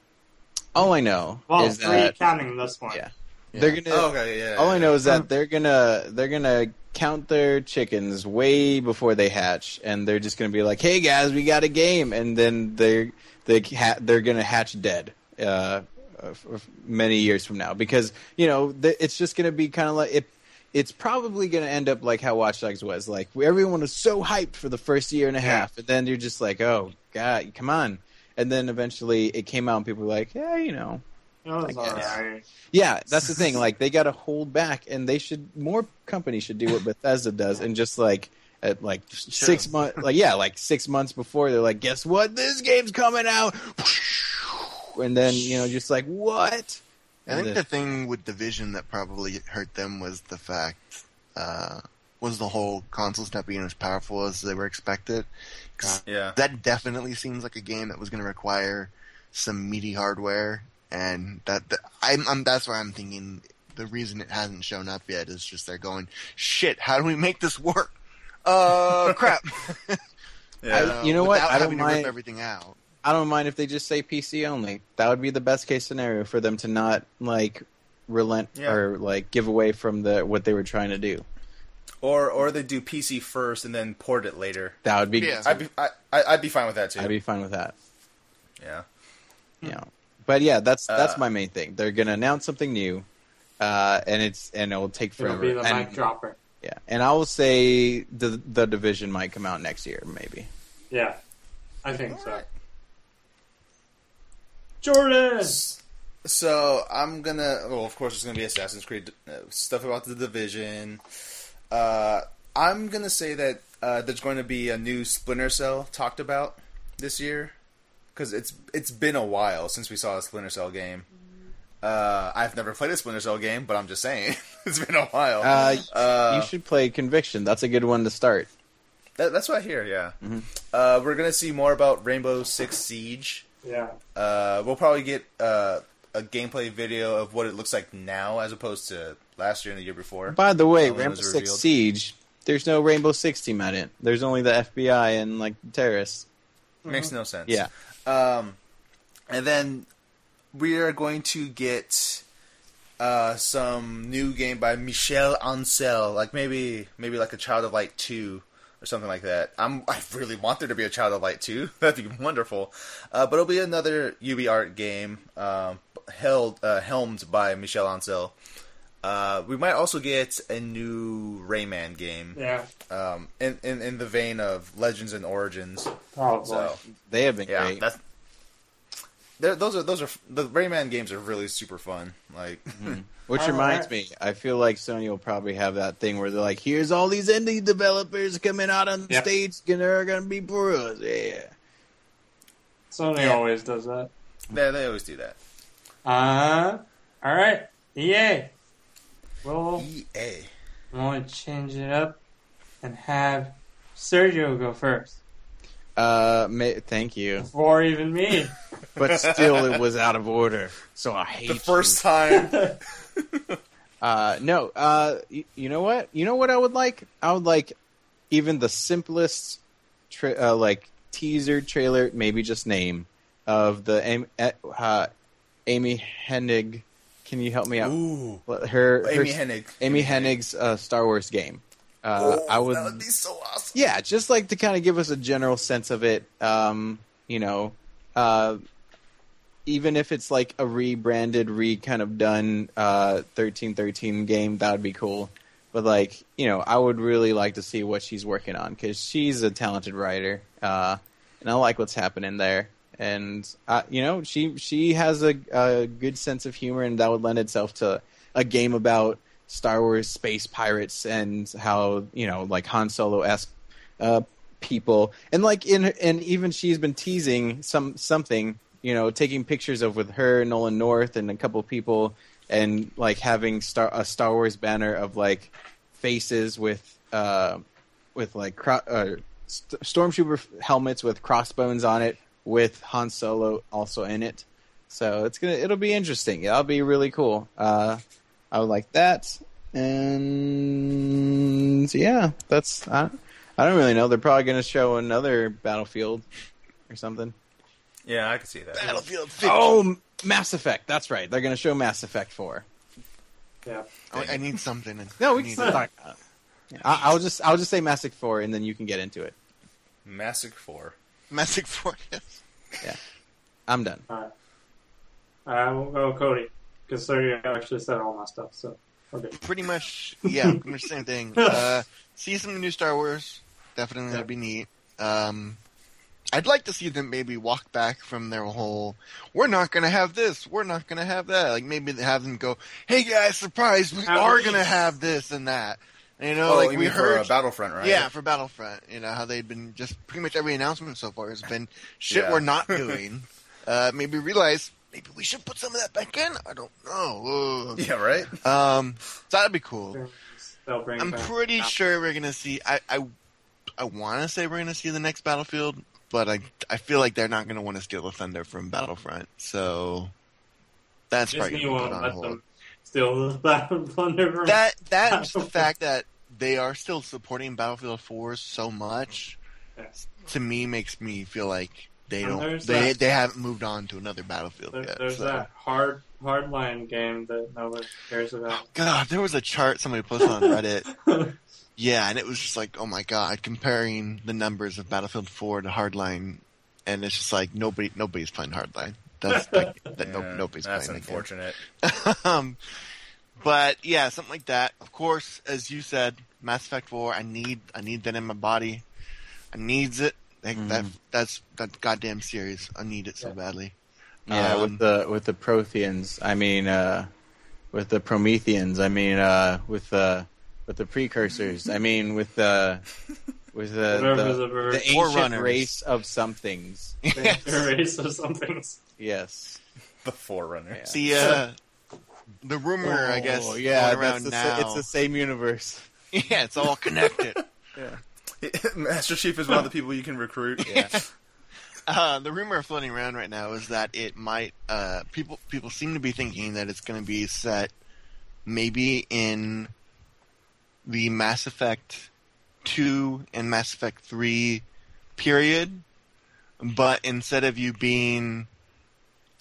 All I know Well, is three that counting this one. yeah, they're gonna. Oh, okay, yeah. all I know is that they're gonna they're gonna count their chickens way before they hatch, and they're just gonna be like, "Hey guys, we got a game," and then they're they ha- they're gonna hatch dead. Uh, uh, for many years from now, because you know th- it's just gonna be kind of like it. It's probably gonna end up like how Watch Dogs was. Like everyone was so hyped for the first year and a half, and then you're just like, "Oh God, come on!" And then eventually it came out, and people were like, "Yeah, you know." It was I guess. alright. Yeah, that's the thing. Like they got to hold back, and they should more companies should do what Bethesda does, and just like at like six months, like yeah, like six months before they're like, guess what? This game's coming out, and then you know, just like what? I think then- the thing with Division that probably hurt them was the fact uh, was the whole consoles not being as powerful as they were expected. 'Cause Yeah. that definitely seems like a game that was going to require some meaty hardware, and that, that I'm, I'm that's why I'm thinking the reason it hasn't shown up yet is just they're going shit. How do we make this work? Uh, crap. Yeah. I- you know what? I don't having to mind- rip everything out. I don't mind if they just say PC only. That would be the best case scenario for them to not like relent Yeah. or like give away from the what they were trying to do. Or or they do PC first and then port it later. That would be. Yeah. I'd be I, I- I'd be fine with that too. I'd be fine with that. yeah. Yeah. But yeah, that's that's Uh, my main thing. They're gonna announce something new, uh, and it's and it will take It'll forever. be the and, mic dropper. Yeah, and I will say the the division might come out next year, maybe. Yeah, I think so. Jordan. So I'm gonna. Well, of course, there's gonna be Assassin's Creed uh, stuff about the division. Uh, I'm gonna say that uh, there's going to be a new Splinter Cell talked about this year because it's it's been a while since we saw a Splinter Cell game. Uh, I've never played a Splinter Cell game, but I'm just saying it's been a while. Uh, Uh, you should play Conviction. That's a good one to start. that, that's what I hear. Yeah. Mhm. Uh, we're gonna see more about Rainbow Six Siege. Yeah. Uh, we'll probably get uh, a gameplay video of what it looks like now, as opposed to last year and the year before. By the way, Rainbow Six revealed. Siege. There's no Rainbow Six team at it. There's only the FBI and like terrorists. Makes no sense. Yeah. Um, and then we are going to get uh, some new game by Michel Ancel, like maybe maybe like a Child of Light two or something like that. I'm I really want there to be a Child of Light two. That'd be wonderful. Uh, but it'll be another UbiArt game um, held uh, helmed by Michel Ancel. Uh, we might also get a new Rayman game, Yeah. um, in, in in the vein of Legends and Origins. Probably. So They have been yeah, great. that's those are those are the Rayman games are really super fun. Like, Which reminds me, I feel like Sony will probably have that thing where they're like, "Here's all these indie developers coming out on Yep. stage, and they're gonna be pros." Yeah. Sony Yeah. always does that. they they always do that. Uh, all right. EA. We'll, EA. we'll change it up and have Sergio go first. Uh, ma- thank you, Before even me. but still, it was out of order, so I hate The you. first time. Uh, no. Uh, y- you know what? You know what I would like? I would like even the simplest, tra- uh, like teaser trailer, maybe just name of the Amy, uh, Amy Hennig. Can you help me out? Ooh, Her, her Amy Hennig. Amy Hennig's uh, Star Wars game. Uh, Oh, I would, That would be so awesome. yeah, just like to kind of give us a general sense of it. Um, you know, uh, even if it's like a rebranded, re kind of done uh, thirteen thirteen game, that would be cool. But like, you know, I would really like to see what she's working on because she's a talented writer, uh, and I like what's happening there. And uh, you know, she she has a, a good sense of humor, and that would lend itself to a game about Star Wars space pirates and how you know, like Han Solo esque uh, people, and like in and even she's been teasing some something, you know, taking pictures of with her, Nolan North, and a couple people, and like having Star a Star Wars banner of like faces with uh with like cro- uh, st- stormtrooper helmets with crossbones on it, with Han Solo also in it. So it's gonna it'll be interesting. It'll be really cool. Uh, I would like that. And yeah, that's I, I don't really know. They're probably going to show another Battlefield or something. Yeah, I can see that. Battlefield 50. Oh, Mass Effect. That's right. They're going to show Mass Effect 4. Yeah. I, I need something. No, we need can talk. I, I'll just I'll just say Mass Effect 4, and then you can get into it. Mass Effect Four. Mass Effect 4. Yes. I'm done. Alright. I will go Cody. Because Sergio actually said all my stuff, so. Okay. Pretty much, yeah, pretty much the same thing. Uh, see some new Star Wars. Definitely, that'd be neat. Um, I'd like to see them maybe walk back from their whole, we're not going to have this, we're not going to have that. Like maybe have them go, hey guys, surprise, we Have are going to have this and that. And, you know, Oh, like you we mean heard. for uh, Battlefront, right? Yeah, for Battlefront. You know, how they've been just pretty much every announcement so far has been shit Yeah. we're not doing. uh, maybe realize maybe we should put some of that back in. I don't know. Ugh. Yeah, right. Um, so that'd be cool. I'm back- pretty sure we're gonna see. I I, I want to say we're gonna see the next Battlefield, but I I feel like they're not gonna want to steal the thunder from Battlefront. So that's probably Disney gonna put on let hold. them steal the Battle Thunder from That that and just the fact that they are still supporting Battlefield 4 so much Yeah. to me makes me feel like they And don't they that- they haven't moved on to another Battlefield There, yet. there's so. that hard hardline game that nobody cares about. God, there was a chart somebody posted on Reddit. yeah, and it was just like, oh my god, comparing the numbers of Battlefield 4 to Hardline, and it's just like nobody nobody's playing Hardline. That's like, that no, nobody's That's playing. the game. unfortunate. um, but yeah, something like that. Of course, as you said, Mass Effect 4. I need I need that in my body. I needs it. Like, That that's that goddamn series. I need it so Yeah. badly. Yeah, Um, with the with the Protheans. I mean, uh, with the Prometheans. I mean, uh, with the with the precursors. I mean, with the with the the, the the ancient Forerunners. race of somethings. Yes. Erase or something. Yes. The Forerunner. Yeah. See, uh, the rumor, I guess, Oh, yeah, going that's around the, now. sa- it's the same universe. yeah, it's all connected. yeah. Master Chief is one of the people you can recruit. Yeah. Uh, the rumor floating around right now is that it might. Uh, people people seem to be thinking that it's going to be set maybe in the Mass Effect two and Mass Effect three period, but instead of you being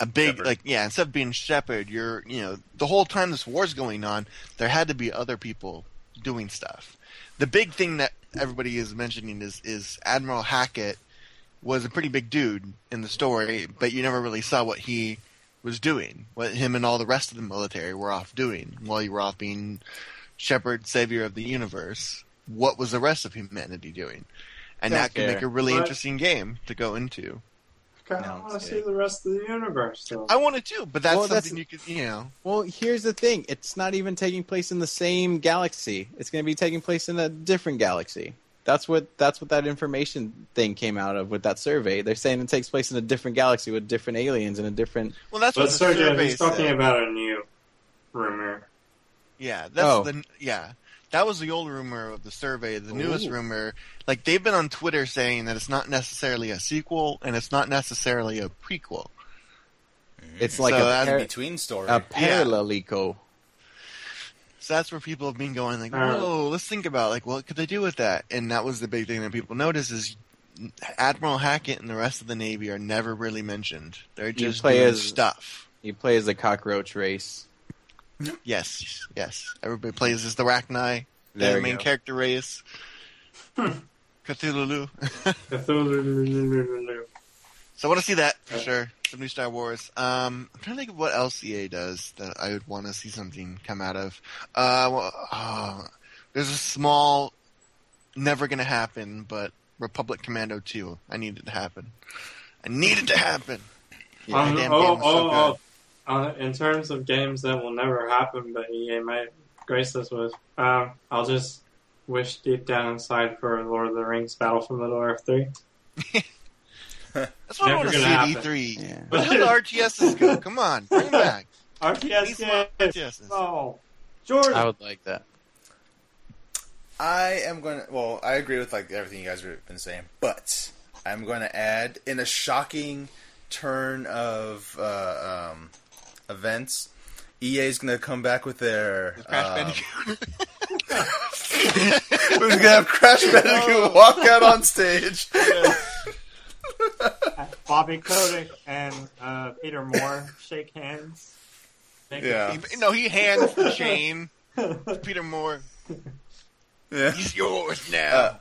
a big Shepard. like yeah, instead of being Shepard, you're you know the whole time this war's going on, there had to be other people doing stuff. The big thing that everybody is mentioning is is Admiral Hackett was a pretty big dude in the story, but you never really saw what he was doing, what him and all the rest of the military were off doing while you were off being Shepard, savior of the universe. What was the rest of humanity doing? And Don't that could make a really What? interesting game to go into. I No, want to see the rest of the universe. Though. I want to too, but that's Well, that's- something you could, you know. Well, here's the thing. It's not even taking place in the same galaxy. It's going to be taking place in a different galaxy. That's what that's what that information thing came out of with that survey. They're saying it takes place in a different galaxy with different aliens and a different. Well, that's but what the Sergio, survey he's talking said. about a new rumor. Yeah, that's Oh. the yeah. That was the old rumor of the survey. The newest Ooh. rumor, like they've been on Twitter saying that it's not necessarily a sequel and it's not necessarily a prequel. It's like So a par- between story. a parallelico. So that's where people have been going like, Uh. "Whoa, let's think about like what could they do with that?" And that was the big thing that people noticed is Admiral Hackett and the rest of the Navy are never really mentioned. They're just play doing as- stuff. You play as a cockroach race. Yes, yes. Everybody plays as the Rachni. They're the main go. character race. Cthulhu. Cthulhu. So I want to see that for Yeah. sure. Some new Star Wars. Um, I'm trying to think of what else EA does that I would want to see something come out of. Uh, well, uh, there's a small, never gonna happen, but Republic Commando 2. I need it to happen. I need it to happen. Um, damn oh, game was so oh, good. oh. Uh, in terms of games that will never happen, but EA might grace us with, um, I'll just wish deep down inside for Lord of the Rings Battle for Middle Earth 3. That's what I want to see gonna at. E3. Yeah. But how the RTSs go? Come on, bring them back. RTS These are games! RTSs. Oh, Jordan! I would like that. I am going to. Well, I agree with like everything you guys have been saying, but I'm going to add in a shocking turn of uh, um, events. EA is gonna come back with their Crash um, Bandicoot. We're gonna have Crash Bandicoot walk out on stage. Bobby Kotick and uh, Peter Moore shake hands. Make Yeah. He- no, he hands the chain to Peter Moore. Yeah. He's yours now.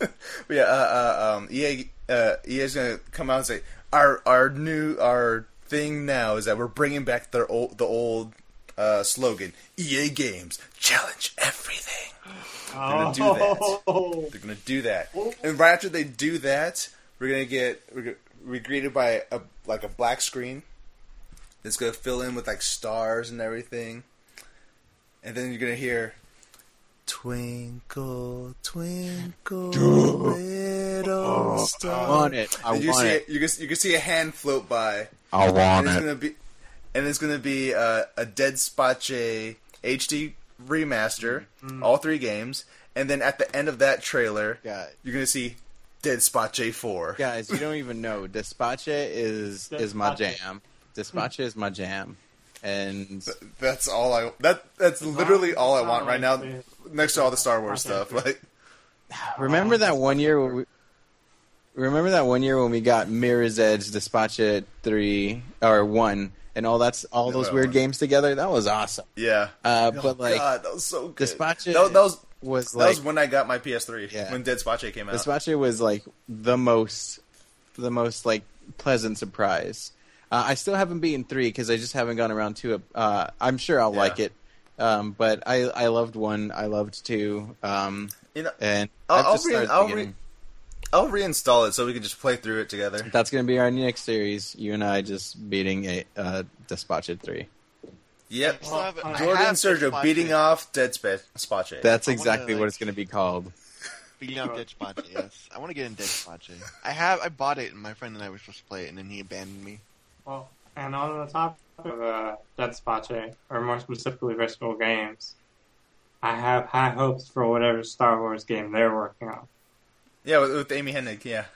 Uh, yeah, uh, uh, um, EA, uh, EA's gonna come out and say our our new our thing now is that we're bringing back their old the old uh, slogan: EA Games challenge everything. They're gonna do that. Oh. They're gonna do that, and right after they do that, we're gonna get we're, we're greeted by a like a black screen that's gonna fill in with like stars and everything, and then you're gonna hear. Twinkle, twinkle, little star. I want it. I And you want see it. you can, you can see a hand float by, I and want it's it. gonna be, and it's gonna be uh, a Dead Space HD remaster, all three games, and then at the end of that trailer, God. you're gonna see Dead Space Four. Guys, you don't even know. Dead Space is is my Dead Space. jam. Dead Space is my jam. And Th- That's all I. That that's literally all I want right now. Next to all the Star Wars stuff, like remember that one year when we remember that one year when we got Mirror's Edge, Dead Space three or one, and all that's all those weird games together. That was awesome. yeah. Uh, Oh, but like God, that was so good. Dead Space That, that was was that like was when I got my PS3 Yeah. when Dead came out. Dead Space was like the most, the most like pleasant surprise. Uh, I still haven't beaten three because I just haven't gone around to it. Uh, I'm sure I'll Yeah. like it, um, but I I loved one. I loved two, um, You know, and I'll- I'll just re- I'll the re- beginning. I'll reinstall it so we can just play through it together. That's gonna be our next series. You and I just beating a uh, Dead Space three. Yep. I still have- I Jordan have Sergio beating off Dead Space. Space. That's I wanna, exactly what like- it's gonna be called. Beating up Dead Space, yes. I want to get in Dead Space. I have. I bought it, and my friend and I were supposed to play it, and then he abandoned me. Well, and on the topic of uh, Dead Space, or more specifically Visceral Games, I have high hopes for whatever Star Wars game they're working on. Yeah, with, with Amy Hennig. Yeah.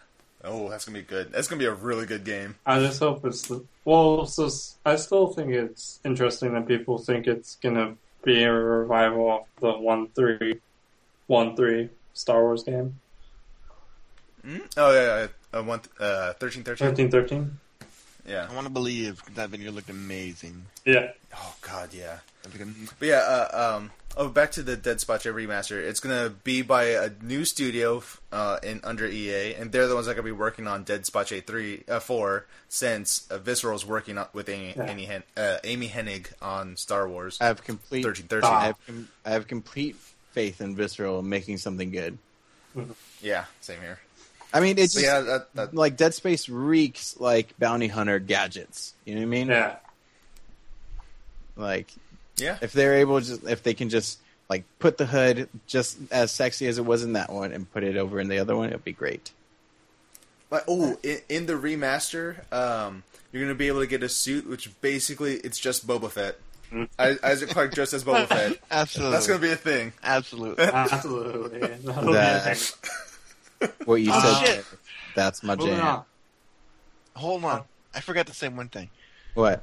Oh, that's gonna be good. That's gonna be a really good game. I just hope it's the, well. So s- I still think it's interesting that people think it's gonna be a revival of the one three, one three Star Wars game, Mm? Oh yeah, yeah. Uh, one, uh, thirteen, thirteen. thirteen thirteen. Yeah. I want to believe that video looked amazing. Yeah, Oh God, yeah. It looked am- But yeah, uh, um, oh, back to the Dead Space remaster. It's gonna be by a new studio uh, in under EA, and they're the ones that are gonna be working on Dead Space three, uh, four, since uh, Visceral's working on, with Amy, Yeah. Amy, Hen- uh, Amy Hennig on Star Wars I have complete. thirteen, thirteen. I have, com- I have complete faith in Visceral making something good. Yeah, same here. I mean, it's So just yeah, that, that, like Dead Space reeks like bounty hunter gadgets. You know what I mean? yeah. Like yeah. if they're able, just if they can just like put the hood just as sexy as it was in that one and put it over in the other one, it'd be great. Like, oh, in, in the remaster, um, you're gonna be able to get a suit, which basically it's just Boba Fett. Mm. I- Isaac Clarke dressed as Boba Fett. Absolutely. That's gonna be a thing. Absolutely. Absolutely. That'll be That- a thing. What you Ah, said, shit. that's my Moving jam. on. Hold on. I forgot to say one thing. What?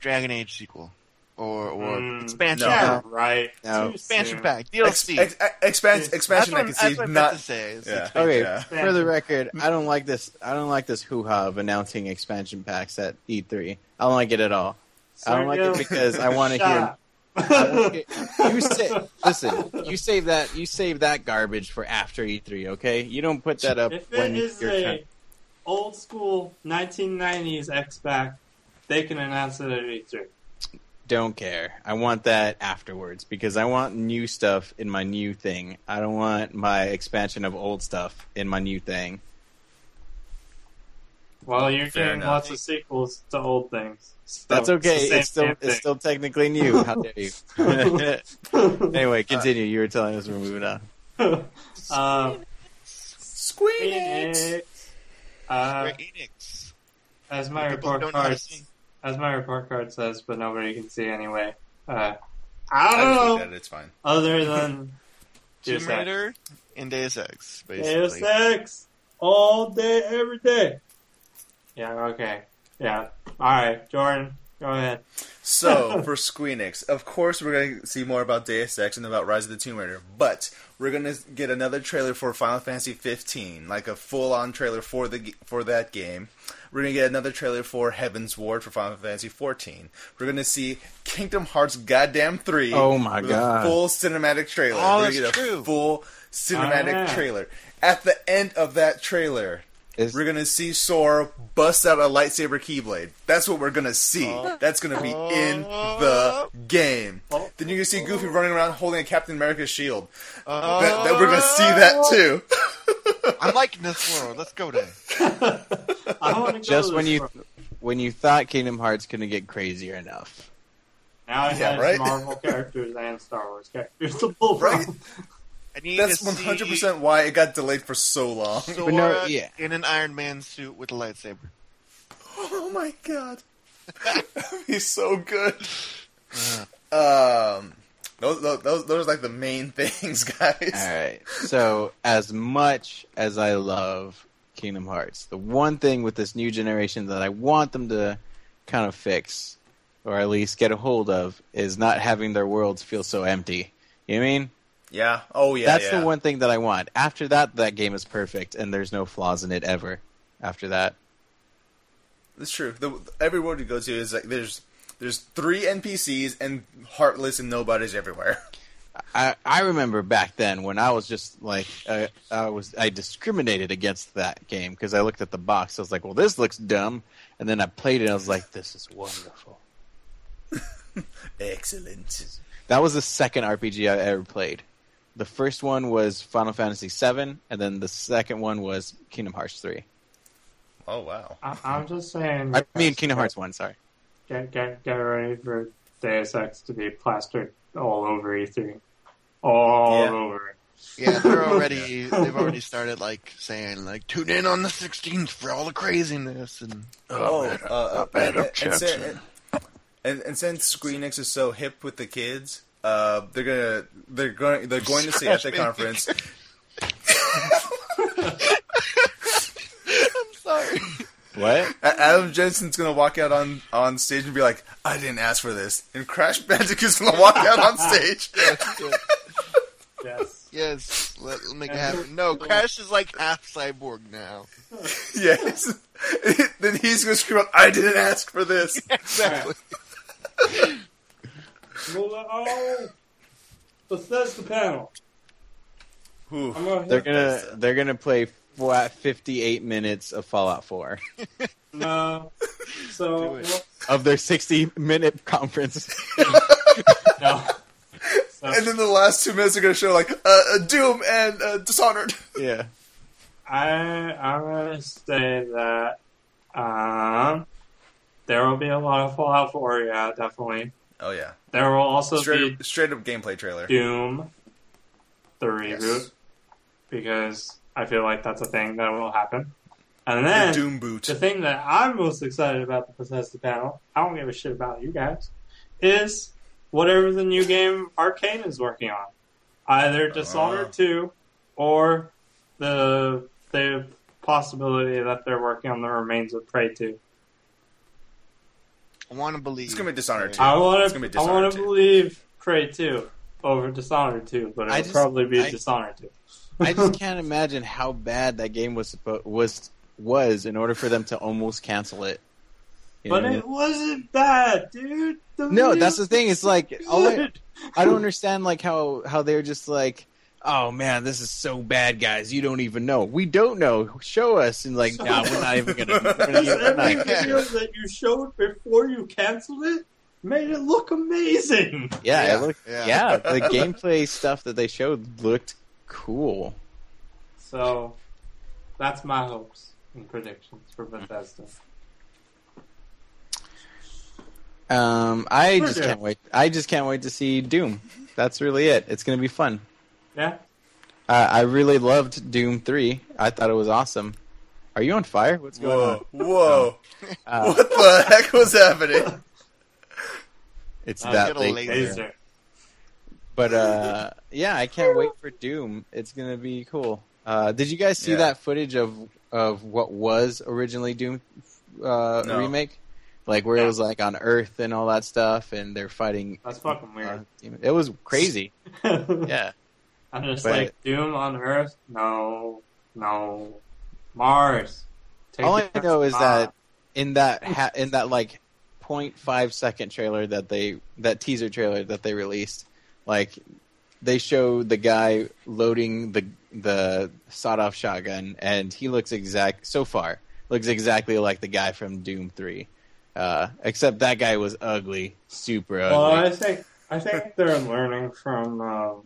Dragon Age sequel. Or, or Mm, expansion No. Yeah, pack. right. No. Expansion pack. DLC. ex- ex- expansion, That's expansion. what, I can see what not. to say. It's Yeah. Okay, Yeah. for the record, I don't like this. I don't like this hoo ha of announcing expansion packs at E3. I don't like it at all. I don't like it because I want to hear. up. I wanna hear- you say, listen. You save that. You save that garbage for after E3. Okay, you don't put that up If when it is you're a trying. old school 1990s X pack, they can announce it at E3. Don't care. I want that afterwards because I want new stuff in my new thing. I don't want my expansion of old stuff in my new thing. Well, you're Fair getting enough. lots of sequels to old things. So That's okay. the same It's still it's still technically new. How dare you? anyway, continue. You were telling us we're moving on. uh, Squeenix. Phoenix. Uh, Enix. as my report don't know how to card, sing. As my report card says, but nobody can see anyway. Uh, I I don't just know. looked at it. It's fine. Other than Tomb Deus Ex. Raider and Deus Ex, basically. Deus. Ex all day, every day. Yeah. Okay. Yeah. All right, Jordan. Go ahead. So for Squeenix, of course we're going to see more about Deus Ex and about Rise of the Tomb Raider, but we're going to get another trailer for Final Fantasy 15, like a full-on trailer for the for that game. We're going to get another trailer for Heavensward for Final Fantasy 14. We're going to see Kingdom Hearts Goddamn 3. Oh my with God. A full cinematic trailer. Oh, we're that's gonna get a true. full cinematic trailer. At the end of that trailer, Is- we're gonna see Sora bust out a lightsaber keyblade. That's what we're gonna see. Oh. That's gonna be in oh. the game. Oh. Then you're gonna see Goofy running around holding a Captain America shield. that, that we're gonna see that oh. too. I'm liking this world. Let's go there. I want to just when you when you thought Kingdom Hearts couldn't get crazier enough. now it Yeah, has right? Marvel characters and Star Wars characters to pull Right. I need That's to one see hundred percent why it got delayed for so long. Sora no, yeah. in an Iron Man suit with a lightsaber. Oh my god, that'd be so good. Um, those, those those are like the main things, guys. All right. So, as much as I love Kingdom Hearts, the one thing with this new generation that I want them to kind of fix, or at least get a hold of, is not having their worlds feel so empty. You know I mean? Yeah. Oh yeah. That's yeah. the one thing that I want. After that, that game is perfect, and there's no flaws in it ever. After that, It's true. The, every world you go to is like there's there's three NPCs and heartless and nobodies everywhere. I I remember back then when I was just like uh, I was I discriminated against that game because I looked at the box. I was like, well, this looks dumb, and then I played it. and I was like, this is wonderful. Excellent. That was the second RPG I ever played. The first one was Final Fantasy VII, and then the second one was Kingdom Hearts three. Oh wow. I, I'm just saying. I mean Kingdom Hearts one. Sorry. Get get get ready for Deus Ex to be plastered all over E3, all Yeah. over. Yeah, they're already they've already started like saying like tune in on the 16th for all the craziness and Oh, man, uh, uh, bad and, and, and, and, and since Squeenix is so hip with the kids, uh, they're gonna they're going they're going to say at the conference. I'm sorry. What? Adam Jensen's gonna walk out on, on stage and be like, "I didn't ask for this," and Crash Bandicoot's gonna walk out on stage. Yes. Yes, let, let make it happen. No, Crash is like half cyborg now. yes. then he's gonna scream out, "I didn't ask for this." Exactly. Oh, Bethesda panel. Ooh. Gonna They're gonna Bethesda. they're gonna play flat fifty eight minutes of Fallout four no. So Do it. what- of their sixty minute conference. no. So, And then the last two minutes are gonna show like uh, uh, Doom and uh, Dishonored. yeah. I I'm gonna say that um there will be a lot of Fallout 4. Yeah, definitely. Oh yeah, There will also straight be up, straight up gameplay trailer. Doom, the reboot, Yes. because I feel like that's a thing that will happen. And The then Doom boot. the thing that I'm most excited about the Bethesda panel, I don't give a shit about you guys, is whatever the new game Arkane is working on. Either Dishonored Ah. 2 or the the possibility that they're working on the remains of Prey 2. I want to believe. It's gonna be Dishonored 2. I want It's gonna be to I want to believe Prey 2 over Dishonored 2, but it'll just- probably be I- Dishonored 2. I just can't imagine how bad that game was suppo- was was in order for them to almost cancel it. You But what I mean? it wasn't bad, dude. The No, that's the thing, it's like, I- I don't understand like how how they're just like, oh man, this is so bad, guys. You don't even know. We don't know. Show us, and like, nah, we're not even gonna. We're not even, Every not- video that you showed before you canceled it made it look amazing. yeah, Yeah. it looked, Yeah. yeah, the gameplay stuff that they showed looked cool. So that's my hopes and predictions for Bethesda. Um, I We're just good. can't wait. I just can't wait to see Doom. That's really it. It's gonna be fun. Yeah. Uh, I really loved Doom Three. I thought it was awesome. Are you on fire? What's going on? Whoa, whoa! Uh, What the heck was happening? it's Uh, that get a late. laser. Laser. But uh, yeah, I can't wait for Doom. It's gonna be cool. Uh, did you guys see Yeah. that footage of of what was originally Doom uh, No. remake? like where it was like on Earth and all that stuff, and they're fighting. That's fucking uh, weird. demon- it was crazy. yeah. Yeah, I'm just But- like Doom on Earth. No, no, Mars. Take all I know is that in that ha- in that like 0.5 second trailer that they that teaser trailer that they released, like they show the guy loading the the sawed off shotgun, and he looks exact so far looks exactly like the guy from Doom Three, uh, except that guy was ugly, super ugly. Well, I think I think they're learning from um,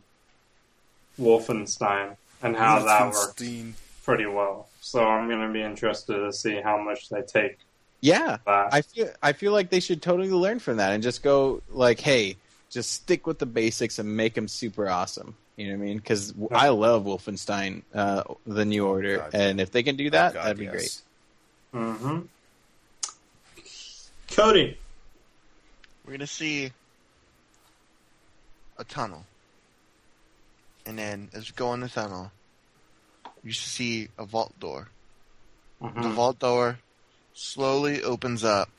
Wolfenstein and how that worked Wolfenstein. pretty well. So I'm gonna be interested to see how much they take yeah, that. I feel I feel like they should totally learn from that and just go like, hey, just stick with the basics and make them super awesome. You know what I mean? Because I love Wolfenstein, uh, the New Order, God. and if they can do Oh, that, God, that'd be yes. great. hmm Cody, We're gonna see a tunnel, and then as you go in the tunnel, you see a vault door. The Mhm. vault door slowly opens up.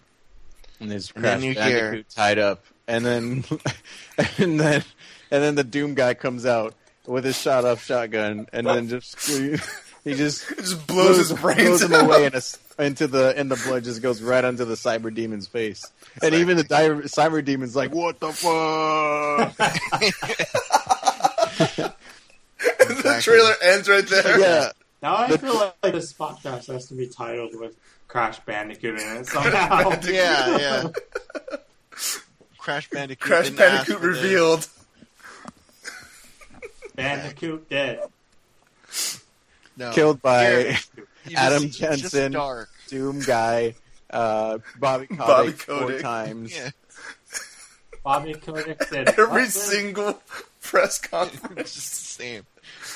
And there's And then Crash you Bandicoot hear- tied up, and then and then and then the Doom guy comes out with his shot off shotgun, and then just he just It just blows his brains blows him out. away and a- into the and the blood just goes right onto the cyber demon's face, and even the di- cyber demon's like, "What the fuck?" the trailer ends right there. yeah, now I feel like this podcast has to be titled with Crash Bandicoot in it somehow. Yeah, yeah. Crash Bandicoot. Crash didn't Bandicoot for revealed. Bandicoot dead. No. killed by Here, Adam just- it's just Jensen. dark. Doom guy, uh, Bobby Kotick, Bobby four times. Yeah, Bobby Kotick dead. Every What? single press conference. it's just the same.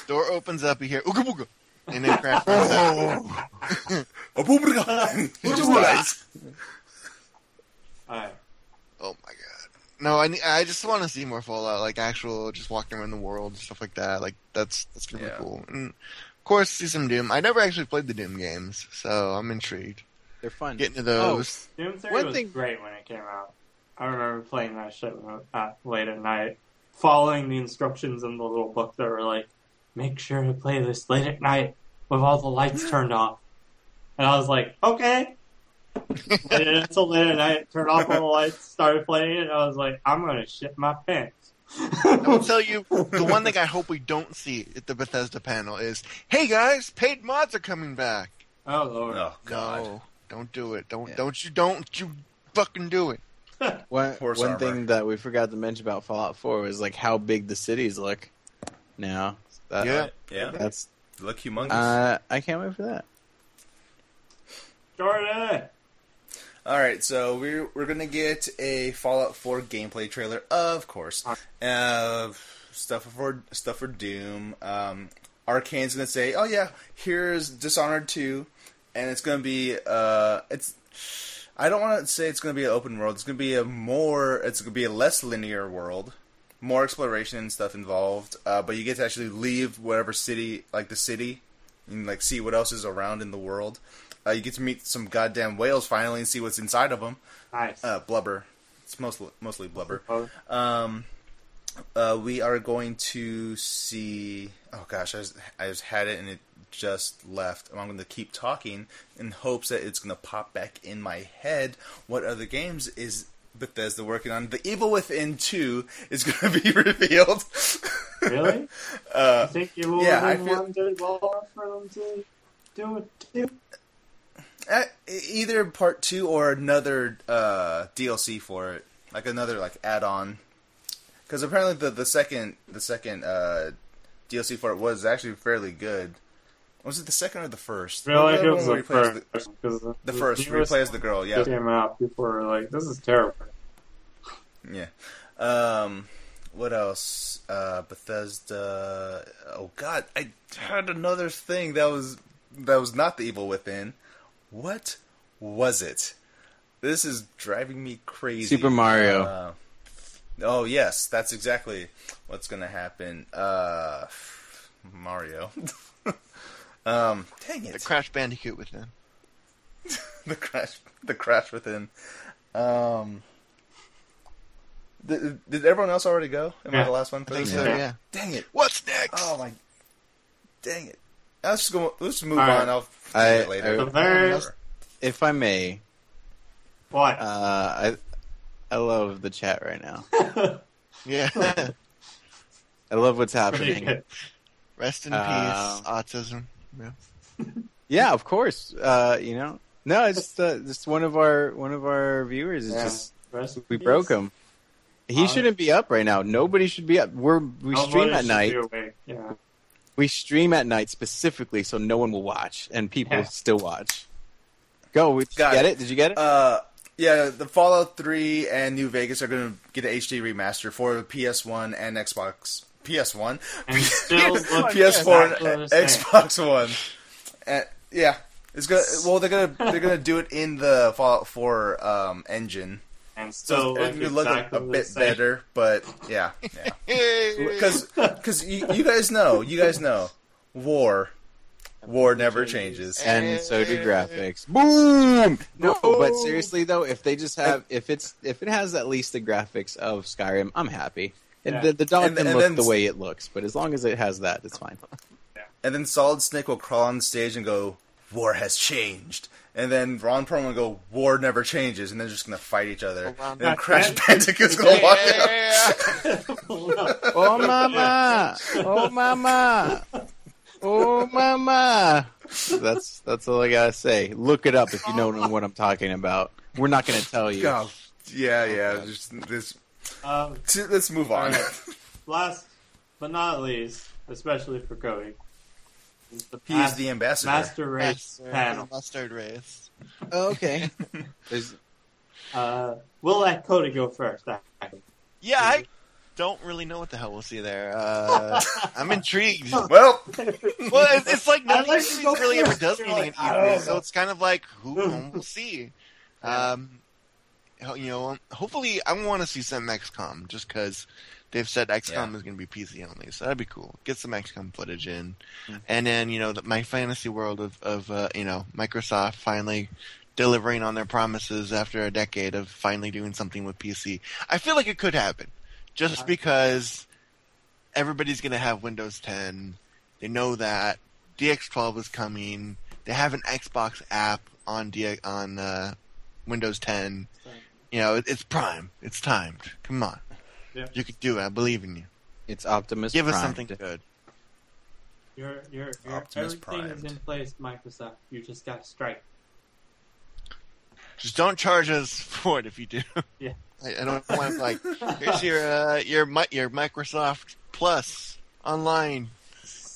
Door opens up. You hear ooga booga, and then Crash. runs out. A boomerang. He just dies. Alright. Oh my god. No, I I just want to see more Fallout, like actual just walking around the world and stuff like that. Like that's that's gonna Yeah. be cool. And of course, see some Doom. I never actually played the Doom games, so I'm intrigued. They're fun. Getting to oh, those. Doom 3 One was thing- great when it came out. I remember playing that shit at, late at night, following the instructions in the little book that were like, make sure to play this late at night with all the lights turned off. And I was like, okay. Waited until late at night, turned off all the lights, started playing it, and I was like, I'm gonna shit my pants. I will tell you, the one thing I hope we don't see at the Bethesda panel is, "Hey guys, paid mods are coming back." oh lord. Oh God. No, don't do it. Don't Yeah. don't you don't you fucking do it. One, Horse one armor. thing that we forgot to mention about Fallout 4 was like how big the cities look now. That, Yeah. Yeah. that's Look humongous. uh, I can't wait for that. Jordan! All right, so we're we're gonna get a Fallout 4 gameplay trailer, of course. Uh, stuff for stuff for Doom. Um, Arkane's gonna say, "Oh yeah, here's Dishonored 2," and it's gonna be uh, it's. I don't want to say it's gonna be an open world. It's gonna be a more. It's gonna be a less linear world, more exploration and stuff involved. Uh, but you get to actually leave whatever city, like the city, and like see what else is around in the world. Uh, you get to meet some goddamn whales finally and see what's inside of them. Nice. Uh, blubber. It's mostly mostly blubber. Um, uh, we are going to see. Oh gosh, I just, I just had it and it just left. I'm going to keep talking in hopes that it's going to pop back in my head. What other games is Bethesda working on? The Evil Within 2 is going to be revealed. really? you uh, think you will yeah, I have feel- one did well for them to do it too? Uh, either part two or another uh, DLC for it, like another like add-on. Because apparently the the second the second uh, DLC for it was actually fairly good. Was it the second or the first? The it was the first. The, the first where he plays the girl. Yeah, came out. People were like, "This is terrible." yeah. Um, what else? Uh, Bethesda. Oh God, I had another thing that was that was not the Evil Within. What was it? This is driving me crazy. Super Mario. Uh, oh yes, that's exactly what's gonna happen. Uh, Mario. um, dang it. The. Crash Bandicoot within. the crash the crash within Um, did, did everyone else already go? Am I the last one I think so. Yeah. Yeah. Dang it! What's next? Oh my! Dang it! Let's go. Let's move All on. I'll do I- it later. I- The If I may, what? uh, I I love the chat right now. Yeah. I love what's Pretty happening. good. Rest in Um, peace, autism. Yeah. Yeah, of course. Uh, you know, no, it's uh, just one of our one of our viewers is Yeah. just Rest in we peace. broke him. He shouldn't be up right now. Nobody should be up. We're we Nobody stream at should night. awake. Yeah. We stream at night specifically so no one will watch, and people Yeah. still watch. Go. We, Got get it. it. Did you get it? Uh, yeah, the Fallout 3 and New Vegas are going to get an HD remaster for PS1 and Xbox. PS1, And PS4, and. Xbox One. And yeah, it's gonna. Well, they're gonna they're gonna do it in the Fallout 4 um, engine, And so still it's look gonna look exactly a, a the bit same. better. But yeah, yeah. Because because you, you guys know you guys know war war never changes. and so do graphics. Boom! No, but seriously though, if they just have if it's if it has at least the graphics of Skyrim, I'm happy. And Yeah. the, the dog And- can and look then the way it looks, but as long as it has that, it's fine. And then Solid Snake will crawl on stage and go, "War has changed." And then Ron Perlman will go, "War never changes," and they're just gonna fight each other. Oh, and then Crash that- Bandicoot's gonna walk out. Yeah. Oh mama! Oh mama! Oh mama! That's that's all I gotta say. Look it up if you know what I'm talking about. We're not gonna tell you. God. Yeah, yeah. Just this. Um, t- Let's move on. Alright. last but not least, especially for Cody, is the He is the ambassador. master race Mustard- panel. Mustard race. Oh, okay. Uh, we'll let Cody go first. Yeah, I don't really know what the hell we'll see there. Uh, I'm intrigued. Well, Well, it's, it's like I none like of to really ever does You're anything like, at I don't E3, know. so it's kind of like who we'll see. Um, you know, hopefully, I want to see some XCOM just because they've said XCOM Yeah. is going to be PC only, so that'd be cool. Get some XCOM footage in, Mhm. and then you know, the, my fantasy world of of uh, you know Microsoft finally delivering on their promises after a decade of finally doing something with PC. I feel like it could happen, just Uh-huh. because everybody's going to have Windows 10. They know that DX12 is coming. They have an Xbox app on D- on uh, Windows 10. You know, it, it's prime. It's timed. Come on, Yeah. you could do it. I believe in you. it's Optimus. Give us something good. Your, your, your, Optimus everything is primed. in place, Microsoft. You just got to strike. Just don't charge us for it if you do. Yeah. I, I don't want like here's your uh, your your Microsoft Plus online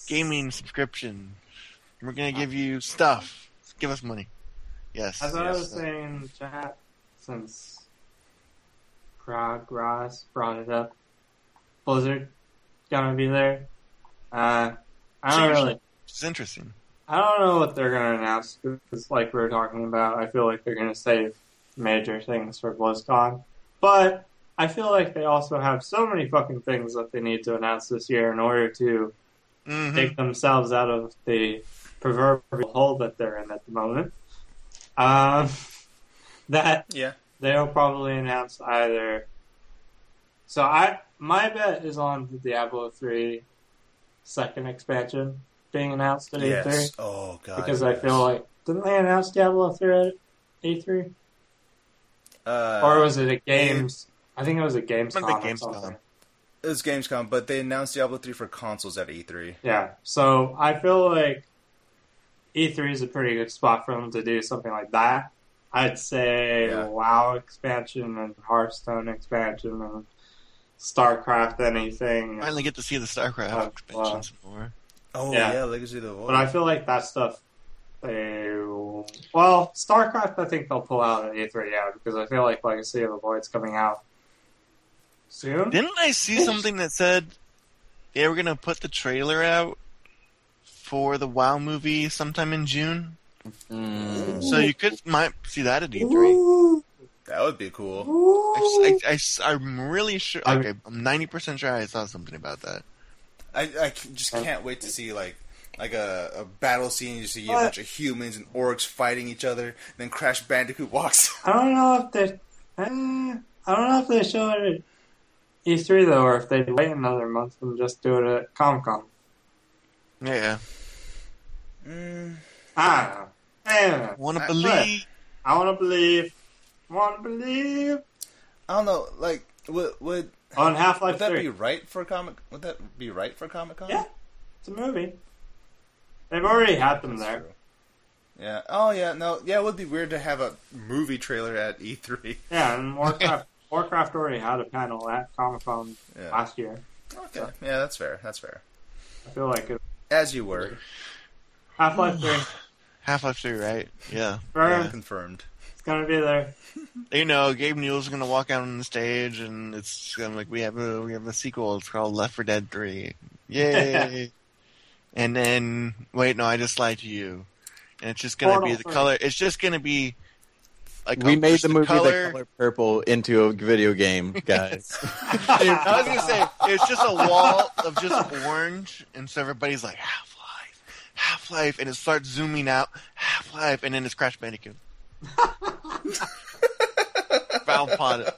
gaming subscription. We're gonna give you stuff. Give us money. Yes. As I yes. was saying chat, since Krog Ross brought it up, Blizzard gonna be there. Uh, I don't really, It's interesting. I don't know what they're gonna announce because, like we were talking about, I feel like they're gonna save major things for BlizzCon. But I feel like they also have so many fucking things that they need to announce this year in order to hmm take themselves out of the proverbial hole that they're in at the moment. Um, that yeah. They'll probably announce either. So I my bet is on the Diablo three second expansion being announced at E Yes. E3 Oh god. because I feel like didn't they announce Diablo three at E three Uh, or was it at Games? I think it was at Gamescom. Gamescom. it was Gamescom, but they announced Diablo 3 for consoles at E E3. Yeah. So I feel like E3 is a pretty good spot for them to do something like that. I'd say Yeah. WoW expansion and Hearthstone expansion and StarCraft anything. I Finally get to see the StarCraft Oh, expansion wow. more. Oh Yeah. yeah, Legacy of the Void. But I feel like that stuff. They, well, StarCraft, I think they'll pull out at E3, yeah, because I feel like Legacy of the Void's coming out soon. Didn't I see something that said they were gonna put the trailer out for the WoW movie sometime in June? Mm. So you could might see that at E3. That would be cool. Ooh. I, am really sure. I- Okay, I'm 90% sure I saw something about that. I, I just can't wait to see like like a, a battle scene. You see a bunch of humans and orcs fighting each other. Then Crash Bandicoot walks. I don't know if they. Eh, I don't know if they show it at E3 though, or if they wait another month and just do it at Comic Con. Yeah. Mm, I don't know. I don't know. Want to I- believe? I want to believe. Want to believe I don't know. Like, would would, on Half Life would that 3. be right for comic? Would that be right for Comic Con? Yeah. It's a movie. They've already had them there. Yeah. Oh yeah. No. Yeah. It would be weird to have a movie trailer at E E3. Yeah, and Warcraft. Warcraft already had a panel at Comic Con Yeah. last year. Okay. Yeah. That's fair. That's fair. I feel like it. As you were Half Life 3. Half Life 3, right? Yeah. Firm. confirmed. It's gonna be there. You know, Gabe Newell's gonna walk out on the stage, and it's gonna like we have a we have a sequel. It's called Left 4 Dead 3. Yay! and then wait, no, I just lied to you. And it's just gonna Portal be the 3. color. It's just gonna be like We made push the movie color. The Color Purple into a video game, guys. I was gonna say it's just a wall of just orange, and so everybody's like ah, Half Life, Half Life, and it starts zooming out Half Life, and then it's Crash Bandicoot. Valve Pod. Uh,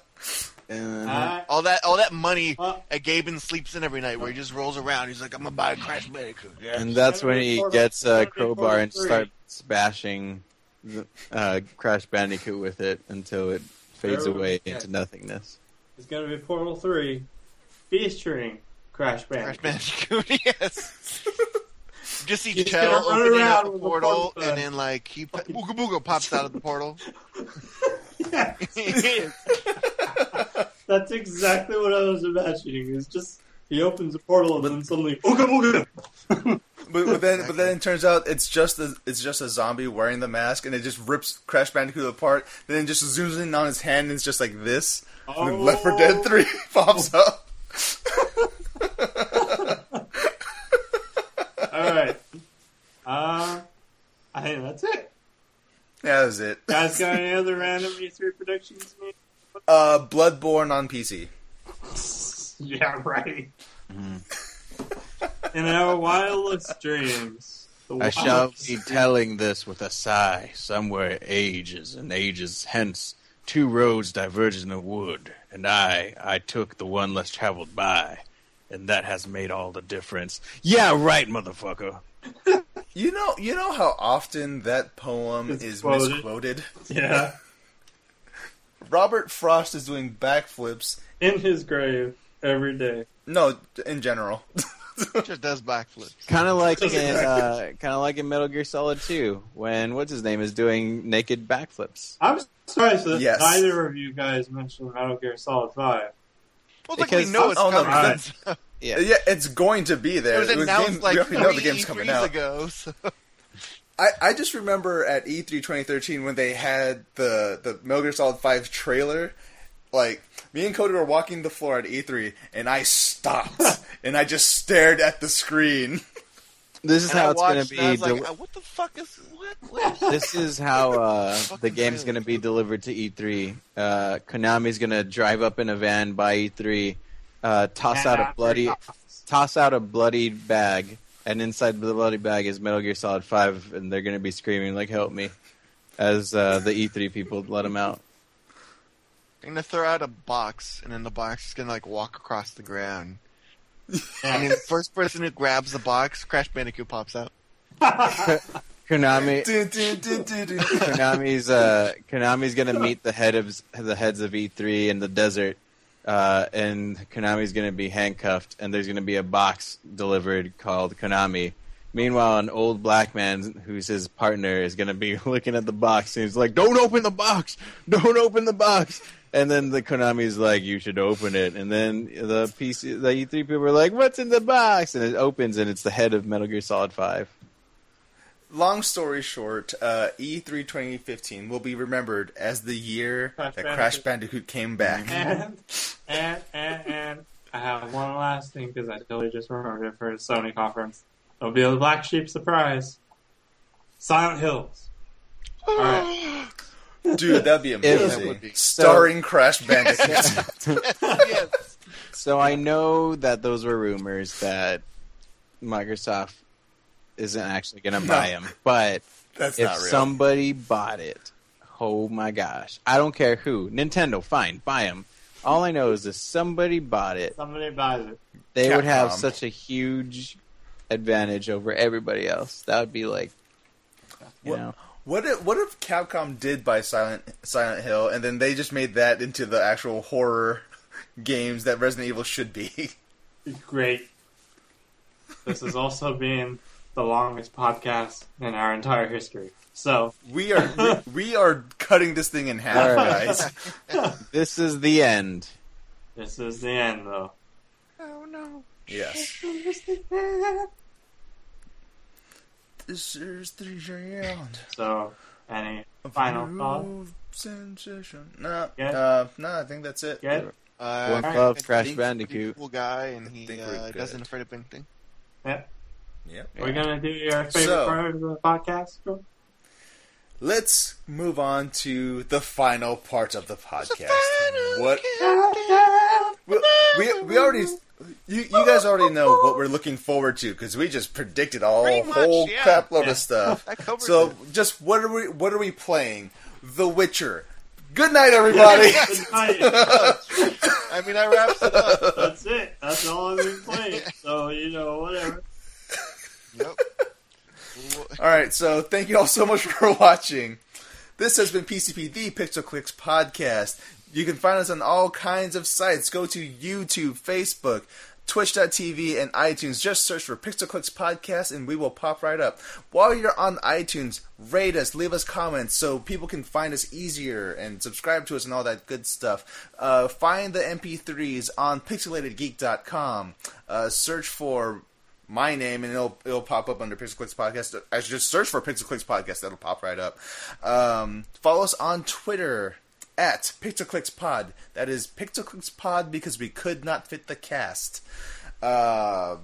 Uh, All that, all that money uh, that Gaben sleeps in every night, where he just rolls around. He's like, "I'm gonna buy a Crash Bandicoot." Yeah. and that's when he gets a crowbar and starts bashing the, uh, Crash Bandicoot with it until it fades away good. into nothingness. it's gonna be Portal 3 featuring Crash Crash Bandicoot. Bandicoot, yes. just see He's Chell gonna run opening around up the a portal, portal gun. and then like he booga booga pops out of the portal. That's exactly what I was imagining. It's just he opens a portal and then suddenly ooga booga. But, but then, but then it turns out it's just a, it's just a zombie wearing the mask, and it just rips Crash Bandicoot apart. Then it just zooms in on his hand, and it's just like this. And then Left 4 Dead 3 pops up. All right. Uh, I think that's it. Yeah, that's it. Guys, got any other random E3 predictions? Uh, Bloodborne on PC. Yeah, right. In our wildest dreams, I shall be telling this with a sigh, somewhere ages and ages hence. Two roads diverged in a wood, and I, I took the one less traveled by, and that has made all the difference. Yeah, right, motherfucker. You know, you know how often that poem It's is quoted. misquoted. Yeah, Robert Frost is doing backflips. in his grave every day. No, in general. just does backflips. Kind of like Just in, uh, kind of like in Metal Gear Solid 2, when what's his name is doing naked backflips. I'm surprised that Yes. neither of you guys mentioned Metal Gear Solid 5. Well, it's like we know it's oh, no, coming. Yeah, yeah, it's going to be there. it was It was game- like we know the game's coming out. ago. So. I, I just remember at E E3 2013 when they had the the Metal Gear Solid 5 trailer. Like me and Cody were walking the floor at E3, and I stopped and I just stared at the screen. This is And how I it's going watched, to and I be. was like, del- "Uh, what the fuck is what? what? this is how uh, the Fucking game's going to be delivered to E3. Uh, Konami's going to drive up in a van by E3, uh, toss out a bloody, toss out a bloody bag, and inside the bloody bag is Metal Gear Solid Five, and they're going to be screaming like "Help me!" as uh, the E3 people let them out. They're gonna throw out a box, and then the box is gonna like walk across the ground. And mean, the first person who grabs the box, Crash Bandicoot pops out. Konami. Konami's uh, Konami's gonna meet the head of the heads of E3 in the desert, uh, and Konami's gonna be handcuffed, and there's gonna be a box delivered called Konami. Meanwhile, an old black man who's his partner is gonna be looking at the box, and he's like, "Don't open the box! Don't open the box!" And then the Konami's like, "You should open it." And then the PC, the E3 people are like, "What's in the box?" And it opens, and it's the head of Metal Gear Solid Five. Long story short, uh, E3 2015 will be remembered as the year Crash that Bandicoot. Crash Bandicoot came back. and, and, and, and I have one last thing because I totally just remembered it for a Sony conference. It'll be a Black Sheep surprise. Silent Hills. Alright. Dude, that'd be amazing. That would be. Starring Crash Bandicoot. yes. So I know that those were rumors that Microsoft isn't actually going to buy them, but That's if not real. somebody bought it, oh my gosh, I don't care who. Nintendo, fine, buy them. All I know is if somebody bought it, Somebody buys it. they would have such a huge advantage over everybody else. That would be like, you What- know, What if what if Capcom did buy Silent Silent Hill and then they just made that into the actual horror games that Resident Evil should be? Great. This has also been the longest podcast in our entire history. So, We are we, we are cutting this thing in half, guys. this is the end. this is the end, though. Oh no. Yes. This is the end. So, any final thought? Sensation. No, Yeah. uh, no, I think that's it. Good? Uh, One I Club, think Crash he's a Bandicoot. Cool guy, and he we're uh, doesn't afraid of anything. Yep. Yep. We're going to do your favorite So- part of the podcast? Joe? Let's move on to the final part of the podcast. What we, we we already you you guys already know what we're looking forward to because we just predicted all Pretty much, whole yeah. crap load Yeah. of stuff. So it. just what are we what are we playing? The Witcher. Good night, everybody. Good night. I mean, I wraps it up. That's it. That's all I've been playing. So, you know, whatever. Yep. All right, so thank you all so much for watching. This has been PCP, the Pixel Clicks podcast. You can find us on all kinds of sites. Go to YouTube, Facebook, Twitch.tv, and iTunes. Just search for Pixel Clicks podcast, and we will pop right up. While you're on iTunes, rate us, leave us comments so people can find us easier, and subscribe to us and all that good stuff. Uh, find the MP3s on pixelatedgeek.com. Uh, search for my name and it'll it'll pop up under Pixel Clicks Podcast. I should just search for Pixel Clicks Podcast. That'll pop right up. Um, follow us on Twitter at Pixel Pod. That is Pixel Pod because we could not fit the cast. Uh,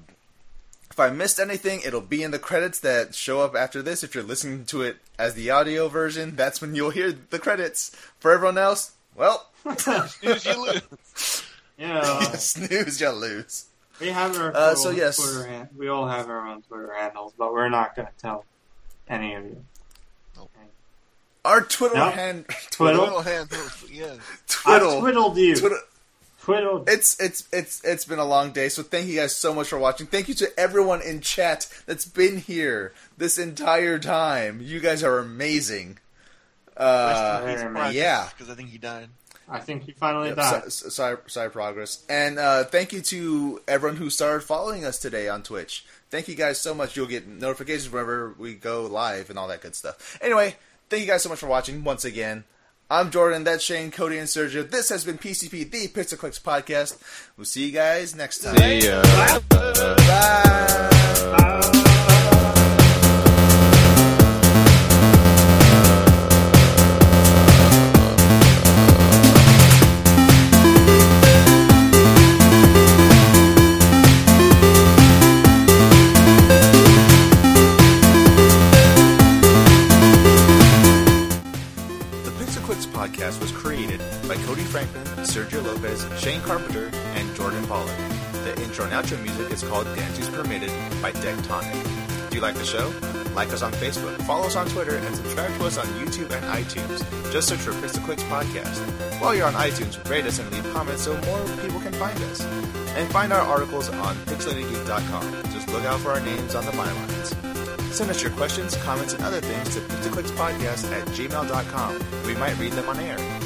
if I missed anything, it'll be in the credits that show up after this. If you're listening to it as the audio version, that's when you'll hear the credits. For everyone else, well, Snooze, you lose. You snooze, you lose. we have our Uh, own so yes. Twitter hand- we all have our own Twitter handles, but we're not going to tell any of you. Our Twitter No. hand, Twiddle? Little hand, yeah. Twiddle, I twiddled you. Twiddle. Twiddled. It's it's it's it's been a long day, so thank you guys so much for watching. Thank you to everyone in chat that's been here this entire time. You guys are amazing. Uh, Very yeah. because I think he died. I think he finally Yep, died. si- si- side progress, and uh, thank you to everyone who started following us today on Twitch. Thank you guys so much. You'll get notifications whenever we go live and all that good stuff. Anyway, thank you guys so much for watching once again. I'm Jordan. That's Shane, Cody, and Sergio. This has been PCP, the Pixel Clicks podcast. We'll see you guys next time. See ya. Bye. The called Dance Permitted by Decktonic. Do you like the show? Like us on Facebook, follow us on Twitter, and subscribe to us on YouTube and iTunes. Just search for Pixel Clicks Podcast. While you're on iTunes, rate us and leave comments so more people can find us. And find our articles on pixelatedgeek.com. Just look out for our names on the bylines. Send us your questions, comments, and other things to pixelclickspodcast at gmail.com. We might read them on air.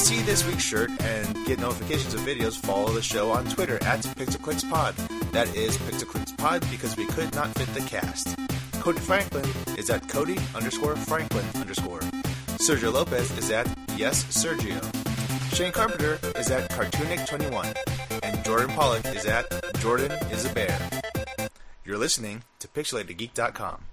See this week's shirt and get notifications of videos, follow the show on Twitter at PixelClicksPod. That is PixelClicksPod because we could not fit the cast. Cody Franklin is at Cody underscore Franklin underscore. Sergio Lopez is at Yes Sergio. Shane Carpenter is at Cartoonic21. And Jordan Pollock is at Jordan is a Bear. You're listening to PixelatedGeek.com.